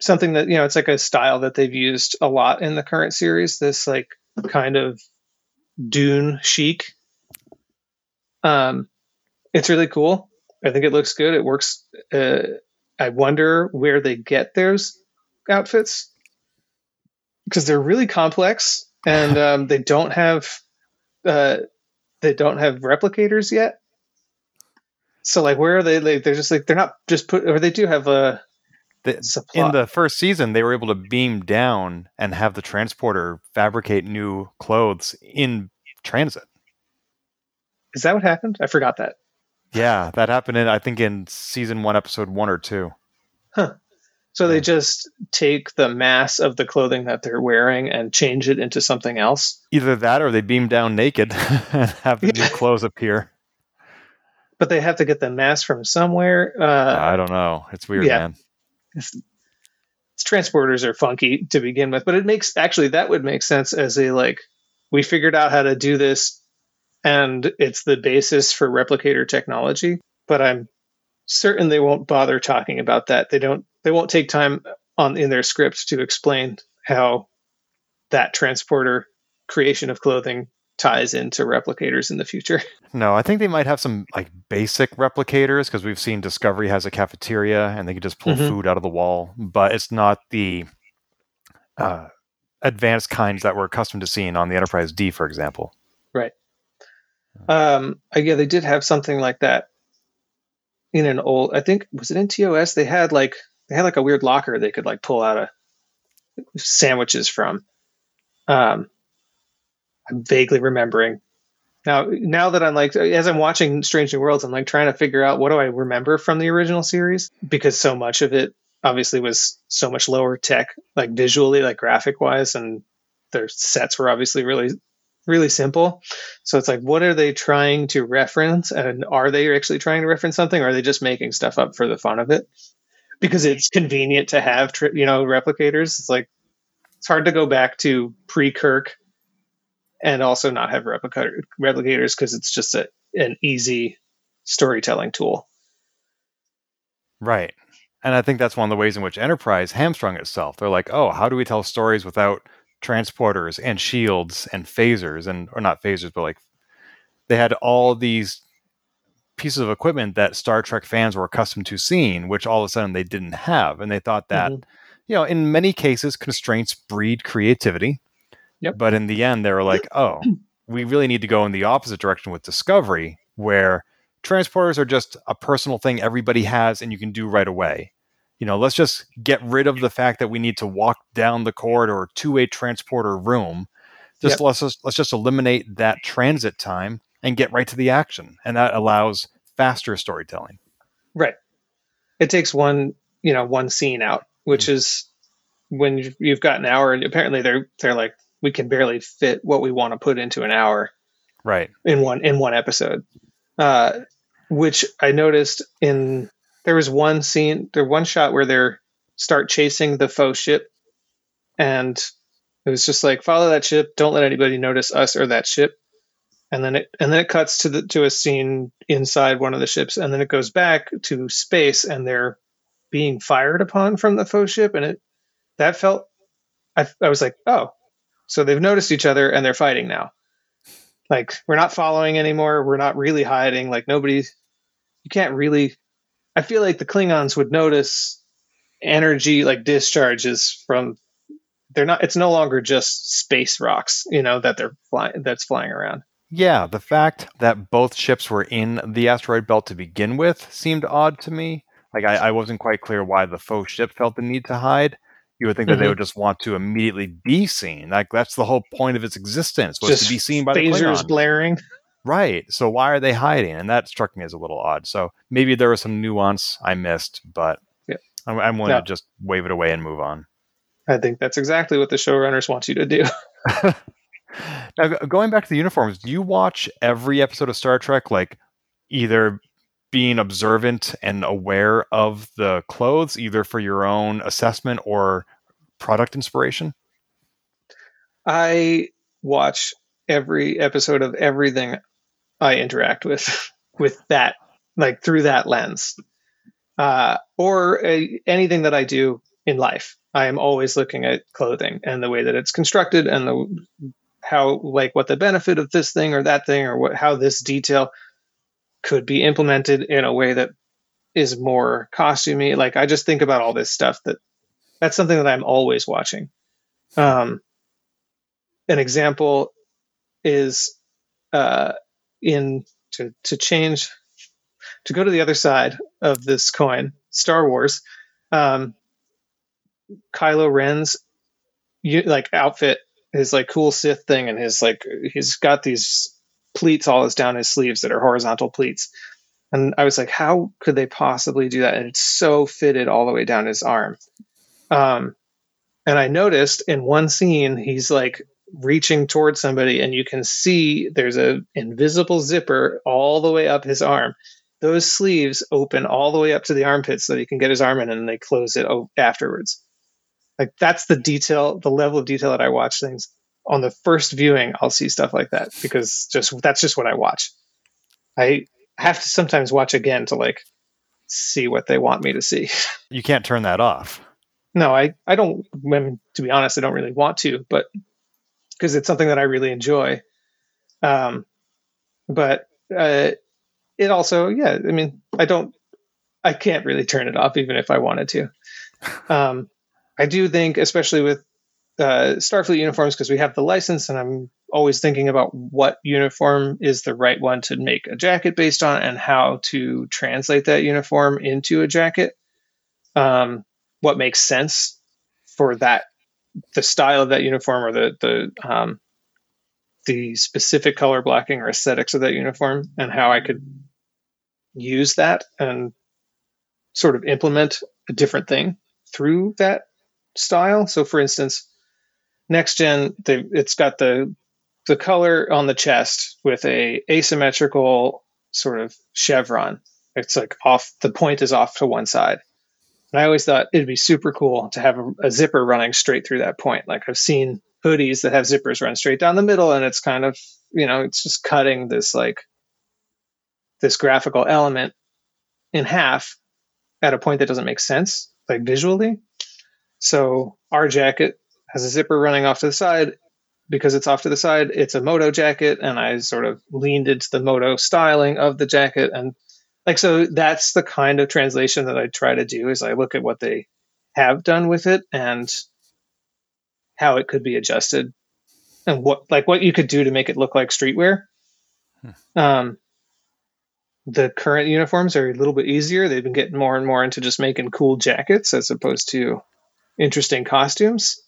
something that you know it's like a style that they've used a lot in the current series. This like kind of dune chic. Um, it's really cool. I think it looks good. It works. Uh, I wonder where they get those outfits because they're really complex and um, they don't have uh, they don't have replicators yet. So like, where are they? Like, they're just like they're not just put, or they do have a. The, in the first season, they were able to beam down and have the transporter fabricate new clothes in transit. Is that what happened? I forgot that. Yeah, that happened in I think in season one, episode one or two. Huh. So they just take the mass of the clothing that they're wearing and change it into something else. Either that or they beam down naked and have the new clothes appear. But they have to get the mass from somewhere. Uh, I don't know. It's weird, yeah. man. It's, it's transporters are funky to begin with, but it makes actually that would make sense as a like we figured out how to do this and it's the basis for replicator technology. But I'm certain they won't bother talking about that. They don't they won't take time on in their scripts to explain how that transporter creation of clothing ties into replicators in the future. No, I think they might have some like basic replicators because we've seen Discovery has a cafeteria and they can just pull mm-hmm. food out of the wall, but it's not the uh, advanced kinds that we're accustomed to seeing on the Enterprise D, for example. Right. Um, yeah, they did have something like that in an old. I think was it in TOS? They had like they had like a weird locker they could like pull out a sandwiches from. Um, I'm vaguely remembering. Now, now that I'm like, as I'm watching Strange New Worlds, I'm like trying to figure out what do I remember from the original series because so much of it obviously was so much lower tech, like visually, like graphic wise, and their sets were obviously really, really simple. So it's like, what are they trying to reference, and are they actually trying to reference something, or are they just making stuff up for the fun of it? because it's convenient to have you know replicators. It's like it's hard to go back to pre Kirk and also not have replicator, replicators because it's just a, an easy storytelling tool. Right. And I think that's one of the ways in which Enterprise hamstrung itself. They're like, oh, how do we tell stories without transporters and shields and phasers and or not phasers, but like they had all these pieces of equipment that Star Trek fans were accustomed to seeing, which all of a sudden they didn't have. And they thought that, mm-hmm. you know, in many cases, constraints breed creativity. Yep. But in the end, they were like, oh, we really need to go in the opposite direction with Discovery, where transporters are just a personal thing everybody has and you can do right away. You know, let's just get rid of the fact that we need to walk down the corridor to a transporter room. Just yep. let's just, let's just eliminate that transit time and get right to the action. And that allows faster storytelling. Right. It takes one, you know, one scene out, which mm-hmm. is when you've got an hour and apparently they're they're like we can barely fit what we want to put into an hour. Right. In one in one episode. Uh which I noticed in there was one scene, there one shot where they're start chasing the faux ship, and it was just like follow that ship, don't let anybody notice us or that ship, and then it and then it cuts to the to a scene inside one of the ships, and then it goes back to space, and they're being fired upon from the faux ship, and it that felt I, I was like, oh, so they've noticed each other and they're fighting now. Like we're not following anymore. We're not really hiding. Like nobody, you can't really. I feel like the Klingons would notice energy like discharges from. They're not. It's no longer just space rocks, you know, that they're flying. That's flying around. Yeah, the fact that both ships were in the asteroid belt to begin with seemed odd to me. Like I, I wasn't quite clear why the faux ship felt the need to hide. You would think that mm-hmm. they would just want to immediately be seen. Like that's the whole point of its existence was just to be seen by phasers the Klingons. blaring. Right. So why are they hiding? And that struck me as a little odd. So maybe there was some nuance I missed, but yeah. I'm, I'm willing to just wave it away and move on. I think that's exactly what the showrunners want you to do. now, going back to the uniforms, do you watch every episode of Star Trek like either being observant and aware of the clothes, either for your own assessment or product inspiration? I watch every episode of everything I interact with with that, like through that lens, uh, or uh, anything that I do in life. I am always looking at clothing and the way that it's constructed and the how like what the benefit of this thing or that thing or what how this detail could be implemented in a way that is more costumey. Like I just think about all this stuff that that's something that I'm always watching. Um, an example is uh, in to to change to go to the other side of this coin, Star Wars. Um, Kylo Ren's like outfit, his like cool Sith thing, and his like he's got these pleats all his down his sleeves that are horizontal pleats. And I was like, how could they possibly do that? And it's so fitted all the way down his arm. Um, and I noticed in one scene, he's like reaching towards somebody, and you can see there's a invisible zipper all the way up his arm. Those sleeves open all the way up to the armpit so that he can get his arm in, and they close it afterwards. Like that's the detail, the level of detail that I watch things on the first viewing, I'll see stuff like that because just that's just what I watch. I have to sometimes watch again to like see what they want me to see. You can't turn that off. No, I I don't. I mean, to be honest, I don't really want to, but because it's something that I really enjoy. Um, but uh, it also, yeah, I mean, I don't, I can't really turn it off even if I wanted to. Um, I do think, especially with uh, Starfleet uniforms because we have the license, and I'm always thinking about what uniform is the right one to make a jacket based on, and how to translate that uniform into a jacket. Um, what makes sense for that, the style of that uniform, or the the um, the specific color blocking or aesthetics of that uniform, and how I could use that and sort of implement a different thing through that style. So, for instance, next gen it's got the the color on the chest with a asymmetrical sort of chevron it's like off the point is off to one side and i always thought it'd be super cool to have a, a zipper running straight through that point like i've seen hoodies that have zippers run straight down the middle and it's kind of you know it's just cutting this like this graphical element in half at a point that doesn't make sense like visually so our jacket has a zipper running off to the side. Because it's off to the side, it's a moto jacket, and I sort of leaned into the moto styling of the jacket, and like so that's the kind of translation that I try to do. Is I look at what they have done with it and how it could be adjusted, and what like what you could do to make it look like streetwear. Hmm. Um, the current uniforms are a little bit easier. They've been getting more and more into just making cool jackets as opposed to interesting costumes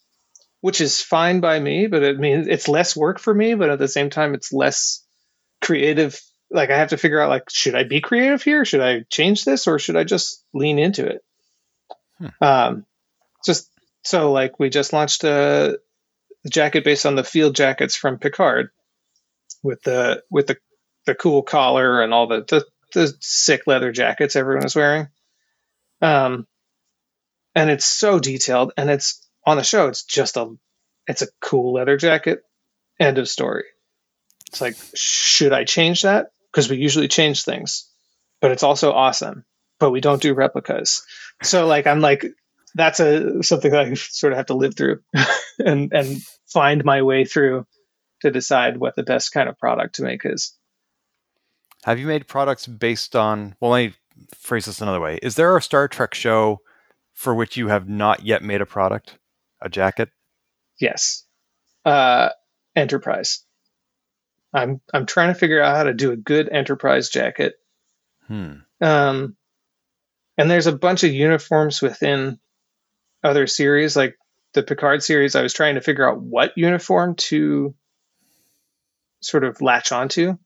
which is fine by me, but it means it's less work for me, but at the same time, it's less creative. Like I have to figure out, like, should I be creative here? Should I change this, or should I just lean into it? Hmm. Um, just so like we just launched a jacket based on the field jackets from Picard, with the with the the cool collar and all the the, the sick leather jackets everyone is wearing. Um, and it's so detailed, and it's on the show. It's just a, it's a cool leather jacket. End of story. It's like, should I change that? Because we usually change things, but it's also awesome. But we don't do replicas. So like, I'm like, that's a something that I sort of have to live through, and and find my way through to decide what the best kind of product to make is. Have you made products based on? Well, let me phrase this another way. Is there a Star Trek show for which you have not yet made a product, a jacket? Yes, uh, Enterprise. I'm I'm trying to figure out how to do a good Enterprise jacket. Hmm. Um, and there's a bunch of uniforms within other series, like the Picard series. I was trying to figure out what uniform to sort of latch onto,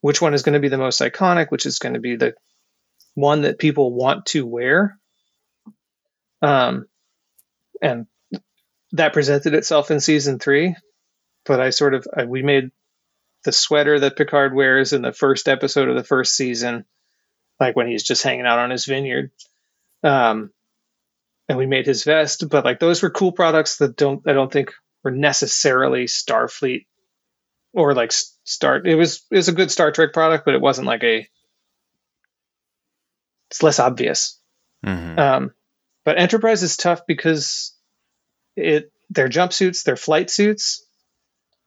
which one is going to be the most iconic, which is going to be the one that people want to wear. Um, and that presented itself in season three, but I sort of I, we made the sweater that Picard wears in the first episode of the first season, like when he's just hanging out on his vineyard. Um, and we made his vest, but like those were cool products that don't I don't think were necessarily Starfleet or like start. It was it was a good Star Trek product, but it wasn't like a. It's less obvious. Mm-hmm. Um, but Enterprise is tough because it their jumpsuits, their flight suits,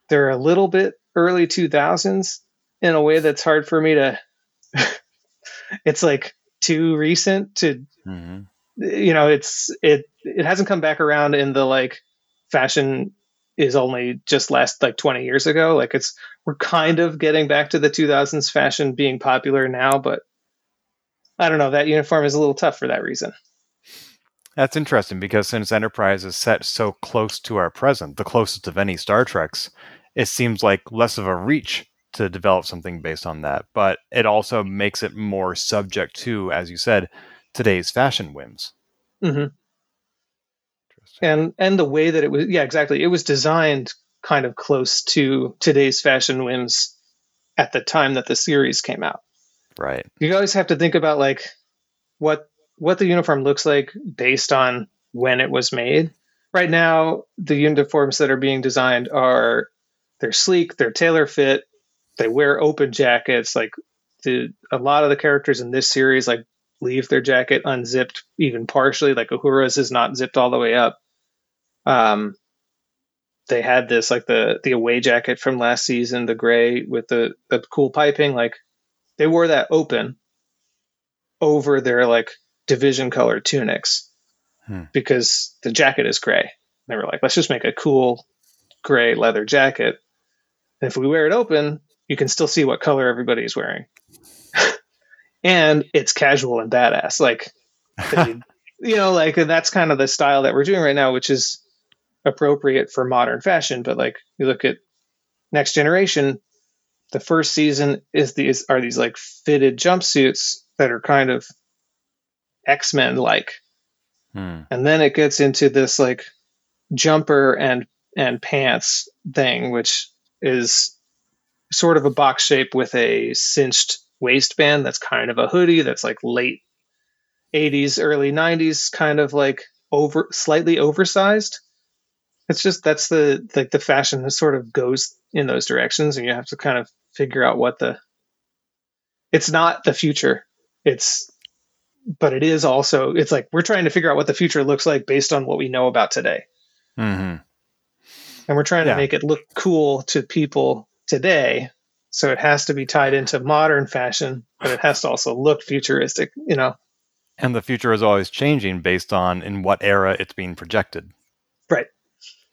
they're a little bit early two thousands in a way that's hard for me to. it's like too recent to. Mm-hmm. You know, it's it it hasn't come back around in the like fashion is only just last like 20 years ago. Like it's we're kind of getting back to the 2000s fashion being popular now, but I don't know. That uniform is a little tough for that reason. That's interesting because since Enterprise is set so close to our present, the closest of any Star Treks, it seems like less of a reach to develop something based on that. But it also makes it more subject to, as you said, today's fashion whims. Mm-hmm. And and the way that it was yeah exactly. It was designed kind of close to today's fashion whims at the time that the series came out. Right. You always have to think about like what what the uniform looks like based on when it was made. Right now the uniforms that are being designed are they're sleek they're tailor fit they wear open jackets like the a lot of the characters in this series like leave their jacket unzipped even partially like uhura's is not zipped all the way up um, they had this like the the away jacket from last season, the gray with the the cool piping. Like they wore that open over their like division color tunics hmm. because the jacket is gray. They were like, let's just make a cool gray leather jacket. And if we wear it open, you can still see what color everybody is wearing. and it's casual and badass. Like, you know, like that's kind of the style that we're doing right now, which is appropriate for modern fashion. But like you look at Next Generation, the first season is these are these like fitted jumpsuits that are kind of X Men like, hmm. and then it gets into this like jumper and and pants thing, which is sort of a box shape with a cinched waistband that's kind of a hoodie that's like late 80s early 90s kind of like over slightly oversized. It's just that's the like the fashion that sort of goes in those directions and you have to kind of figure out what the it's not the future. It's but it is also it's like we're trying to figure out what the future looks like based on what we know about today. Mm-hmm. And we're trying Yeah. to make it look cool to people today so it has to be tied into modern fashion but it has to also look futuristic you know And the future is always changing based on in what era it's being projected. right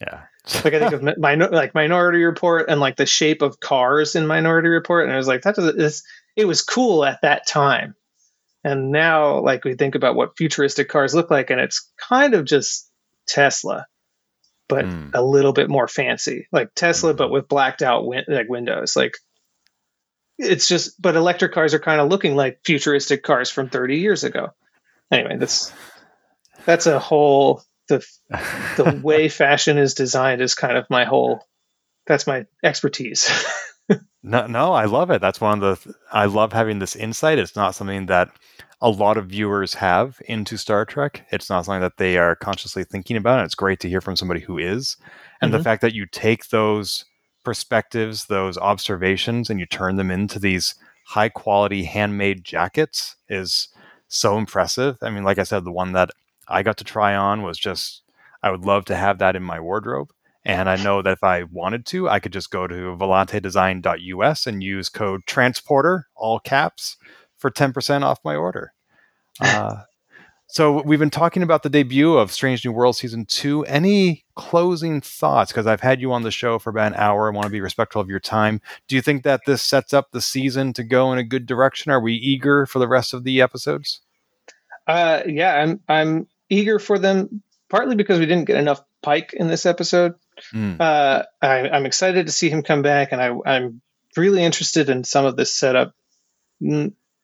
Yeah. like I think of minor, like Minority Report and like the shape of cars in Minority Report, and I was like, that does this. It was cool at that time, and now like we think about what futuristic cars look like, and it's kind of just Tesla, but Hmm. a little bit more fancy, like Tesla, but with blacked out win- like windows. Like it's just, but electric cars are kind of looking like futuristic cars from 30 years ago. Anyway, that's that's a whole the the way fashion is designed is kind of my whole that's my expertise No, no, I love it. That's one of the. I love having this insight. It's not something that a lot of viewers have into Star Trek. It's not something that they are consciously thinking about. And it's great to hear from somebody who is. And mm-hmm. the fact that you take those perspectives, those observations, and you turn them into these high quality handmade jackets is so impressive. I mean, like I said, the one that I got to try on was just, I would love to have that in my wardrobe. And I know that if I wanted to, I could just go to volantedesign.us and use code transporter, all caps, for 10% off my order. Uh, so we've been talking about the debut of Strange New World season two. Any closing thoughts? Because I've had you on the show for about an hour. I want to be respectful of your time. Do you think that this sets up the season to go in a good direction? Are we eager for the rest of the episodes? Uh, yeah, I'm. I'm eager for them. Partly because we didn't get enough Pike in this episode. Mm. Uh, I, am excited to see him come back, and I, I'm really interested in some of this setup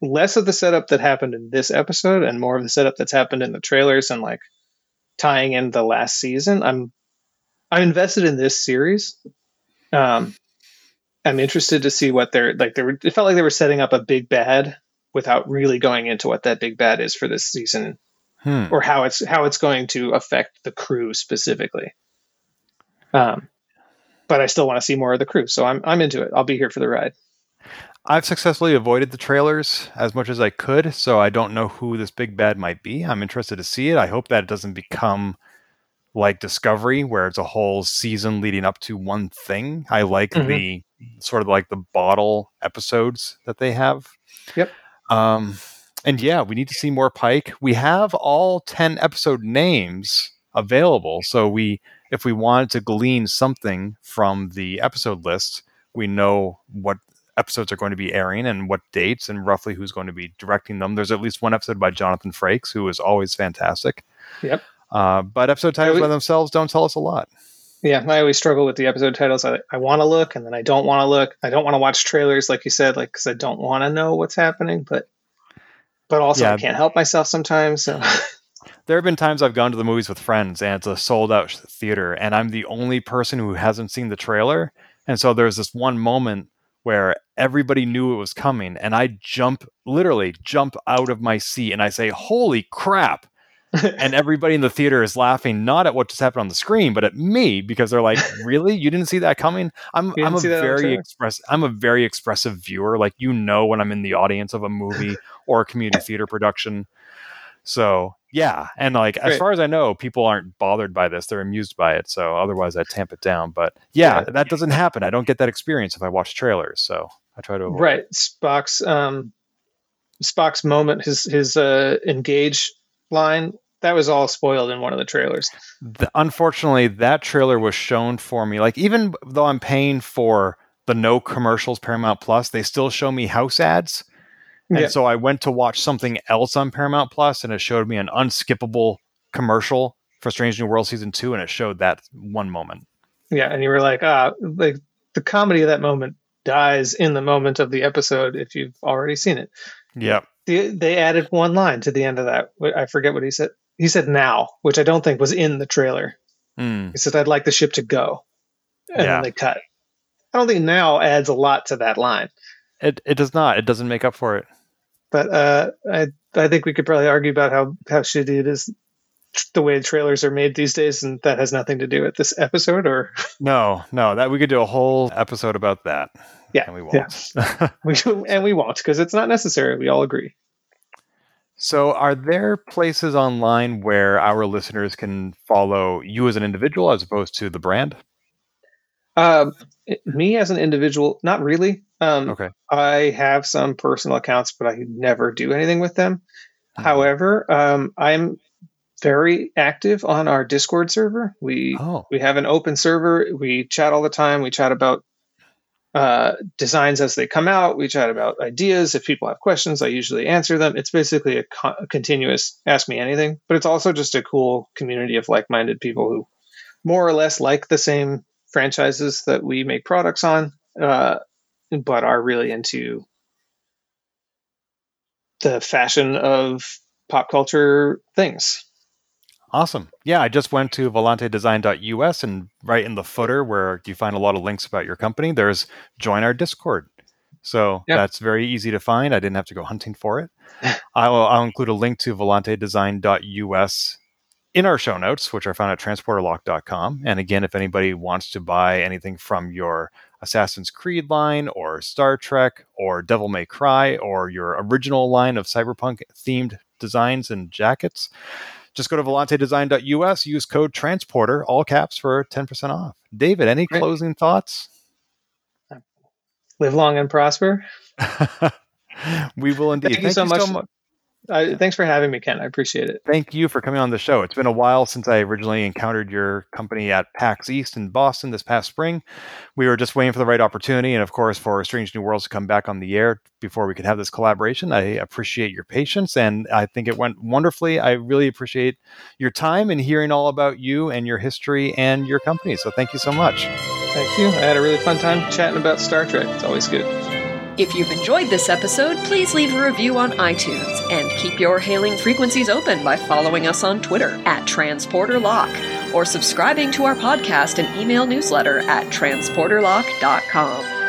less of the setup that happened in this episode and more of the setup that's happened in the trailers and like tying in the last season. I'm I'm invested in this series. Um, I'm interested to see what they're like. They were, it felt like they were setting up a big bad without really going into what that big bad is for this season, hmm. or how it's how it's going to affect the crew specifically. Um, but I still want to see more of the crew, so I'm I'm into it. I'll be here for the ride. I've successfully avoided the trailers as much as I could, so I don't know who this big bad might be. I'm interested to see it. I hope that it doesn't become like Discovery, where it's a whole season leading up to one thing. I like mm-hmm. the sort of like the bottle episodes that they have. Yep. Um, and yeah, we need to see more Pike. We have all 10 episode names available. So we, if we wanted to glean something from the episode list, we know what episodes are going to be airing and what dates and roughly who's going to be directing them. There's at least one episode by Jonathan Frakes, who is always fantastic. Yep. Uh, but episode titles by themselves don't tell us a lot. Yeah, I always struggle with the episode titles. I, I want to look and then I don't want to look. I don't want to watch trailers, like you said, like because I don't want to know what's happening. But but also yeah. I can't help myself sometimes. So. there have been times I've gone to the movies with friends and it's a sold out theater, and I'm the only person who hasn't seen the trailer. And so there's this one moment where everybody knew it was coming and I jump literally jump out of my seat and I say, "Holy crap." and everybody in the theater is laughing not at what just happened on the screen, but at me because they're like, "Really? You didn't see that coming?" I'm I'm a very express I'm a very expressive viewer. Like you know when I'm in the audience of a movie or a community theater production. So yeah, and like Great. as far as I know, people aren't bothered by this; they're amused by it. So otherwise, I tamp it down. But yeah, yeah, that doesn't happen. I don't get that experience if I watch trailers. So I try to avoid. Right, it. Spock's um, Spock's moment, his his uh, engage line, that was all spoiled in one of the trailers. The, unfortunately, that trailer was shown for me. Like even though I'm paying for the no commercials Paramount Plus, they still show me house ads and yeah. so I went to watch something else on Paramount Plus, and it showed me an unskippable commercial for Strange New World season two, and it showed that one moment. Yeah, and you were like, ah, like the comedy of that moment dies in the moment of the episode if you've already seen it. Yeah. The, they added one line to the end of that. I forget what he said. He said now, which I don't think was in the trailer. Mm. He said, I'd like the ship to go. And yeah. then they cut. I don't think now adds a lot to that line. It it does not. It doesn't make up for it. But uh, I I think we could probably argue about how how shitty it is the way trailers are made these days, and that has nothing to do with this episode. Or no, no, that we could do a whole episode about that. Yeah, and we won't. Yeah. we, and we won't because it's not necessary. We all agree. So, are there places online where our listeners can follow you as an individual as opposed to the brand? Um, me as an individual, not really. Um, okay. I have some personal accounts, but I never do anything with them. Mm-hmm. However, um, I'm very active on our Discord server. We oh. we have an open server. We chat all the time. We chat about uh, designs as they come out. We chat about ideas. If people have questions, I usually answer them. It's basically a, co- a continuous ask me anything, but it's also just a cool community of like minded people who more or less like the same franchises that we make products on, uh, but are really into the fashion of pop culture things. Awesome. Yeah, I just went to volantedesign.us and right in the footer where you find a lot of links about your company, there's join our Discord. So Yep. that's very easy to find. I didn't have to go hunting for it. I'll, I'll include a link to volantedesign.us in our show notes, which are found at transporterlock.com. And again, if anybody wants to buy anything from your Assassin's Creed line or Star Trek or Devil May Cry or your original line of cyberpunk themed designs and jackets, just go to volantedesign.us, use code transporter, all caps for 10% off. David, any Great. closing thoughts? Live long and prosper. we will indeed. Thank you so much. mu- Uh, thanks for having me, Ken. I appreciate it. Thank you for coming on the show. It's been a while since I originally encountered your company at PAX East in Boston this past spring. We were just waiting for the right opportunity and, of course, for Strange New Worlds to come back on the air before we could have this collaboration. I appreciate your patience and I think it went wonderfully. I really appreciate your time and hearing all about you and your history and your company. So, thank you so much. Thank you. I had a really fun time chatting about Star Trek. It's always good. If you've enjoyed this episode, please leave a review on iTunes and keep your hailing frequencies open by following us on Twitter at TransporterLock or subscribing to our podcast and email newsletter at transporterlock.com.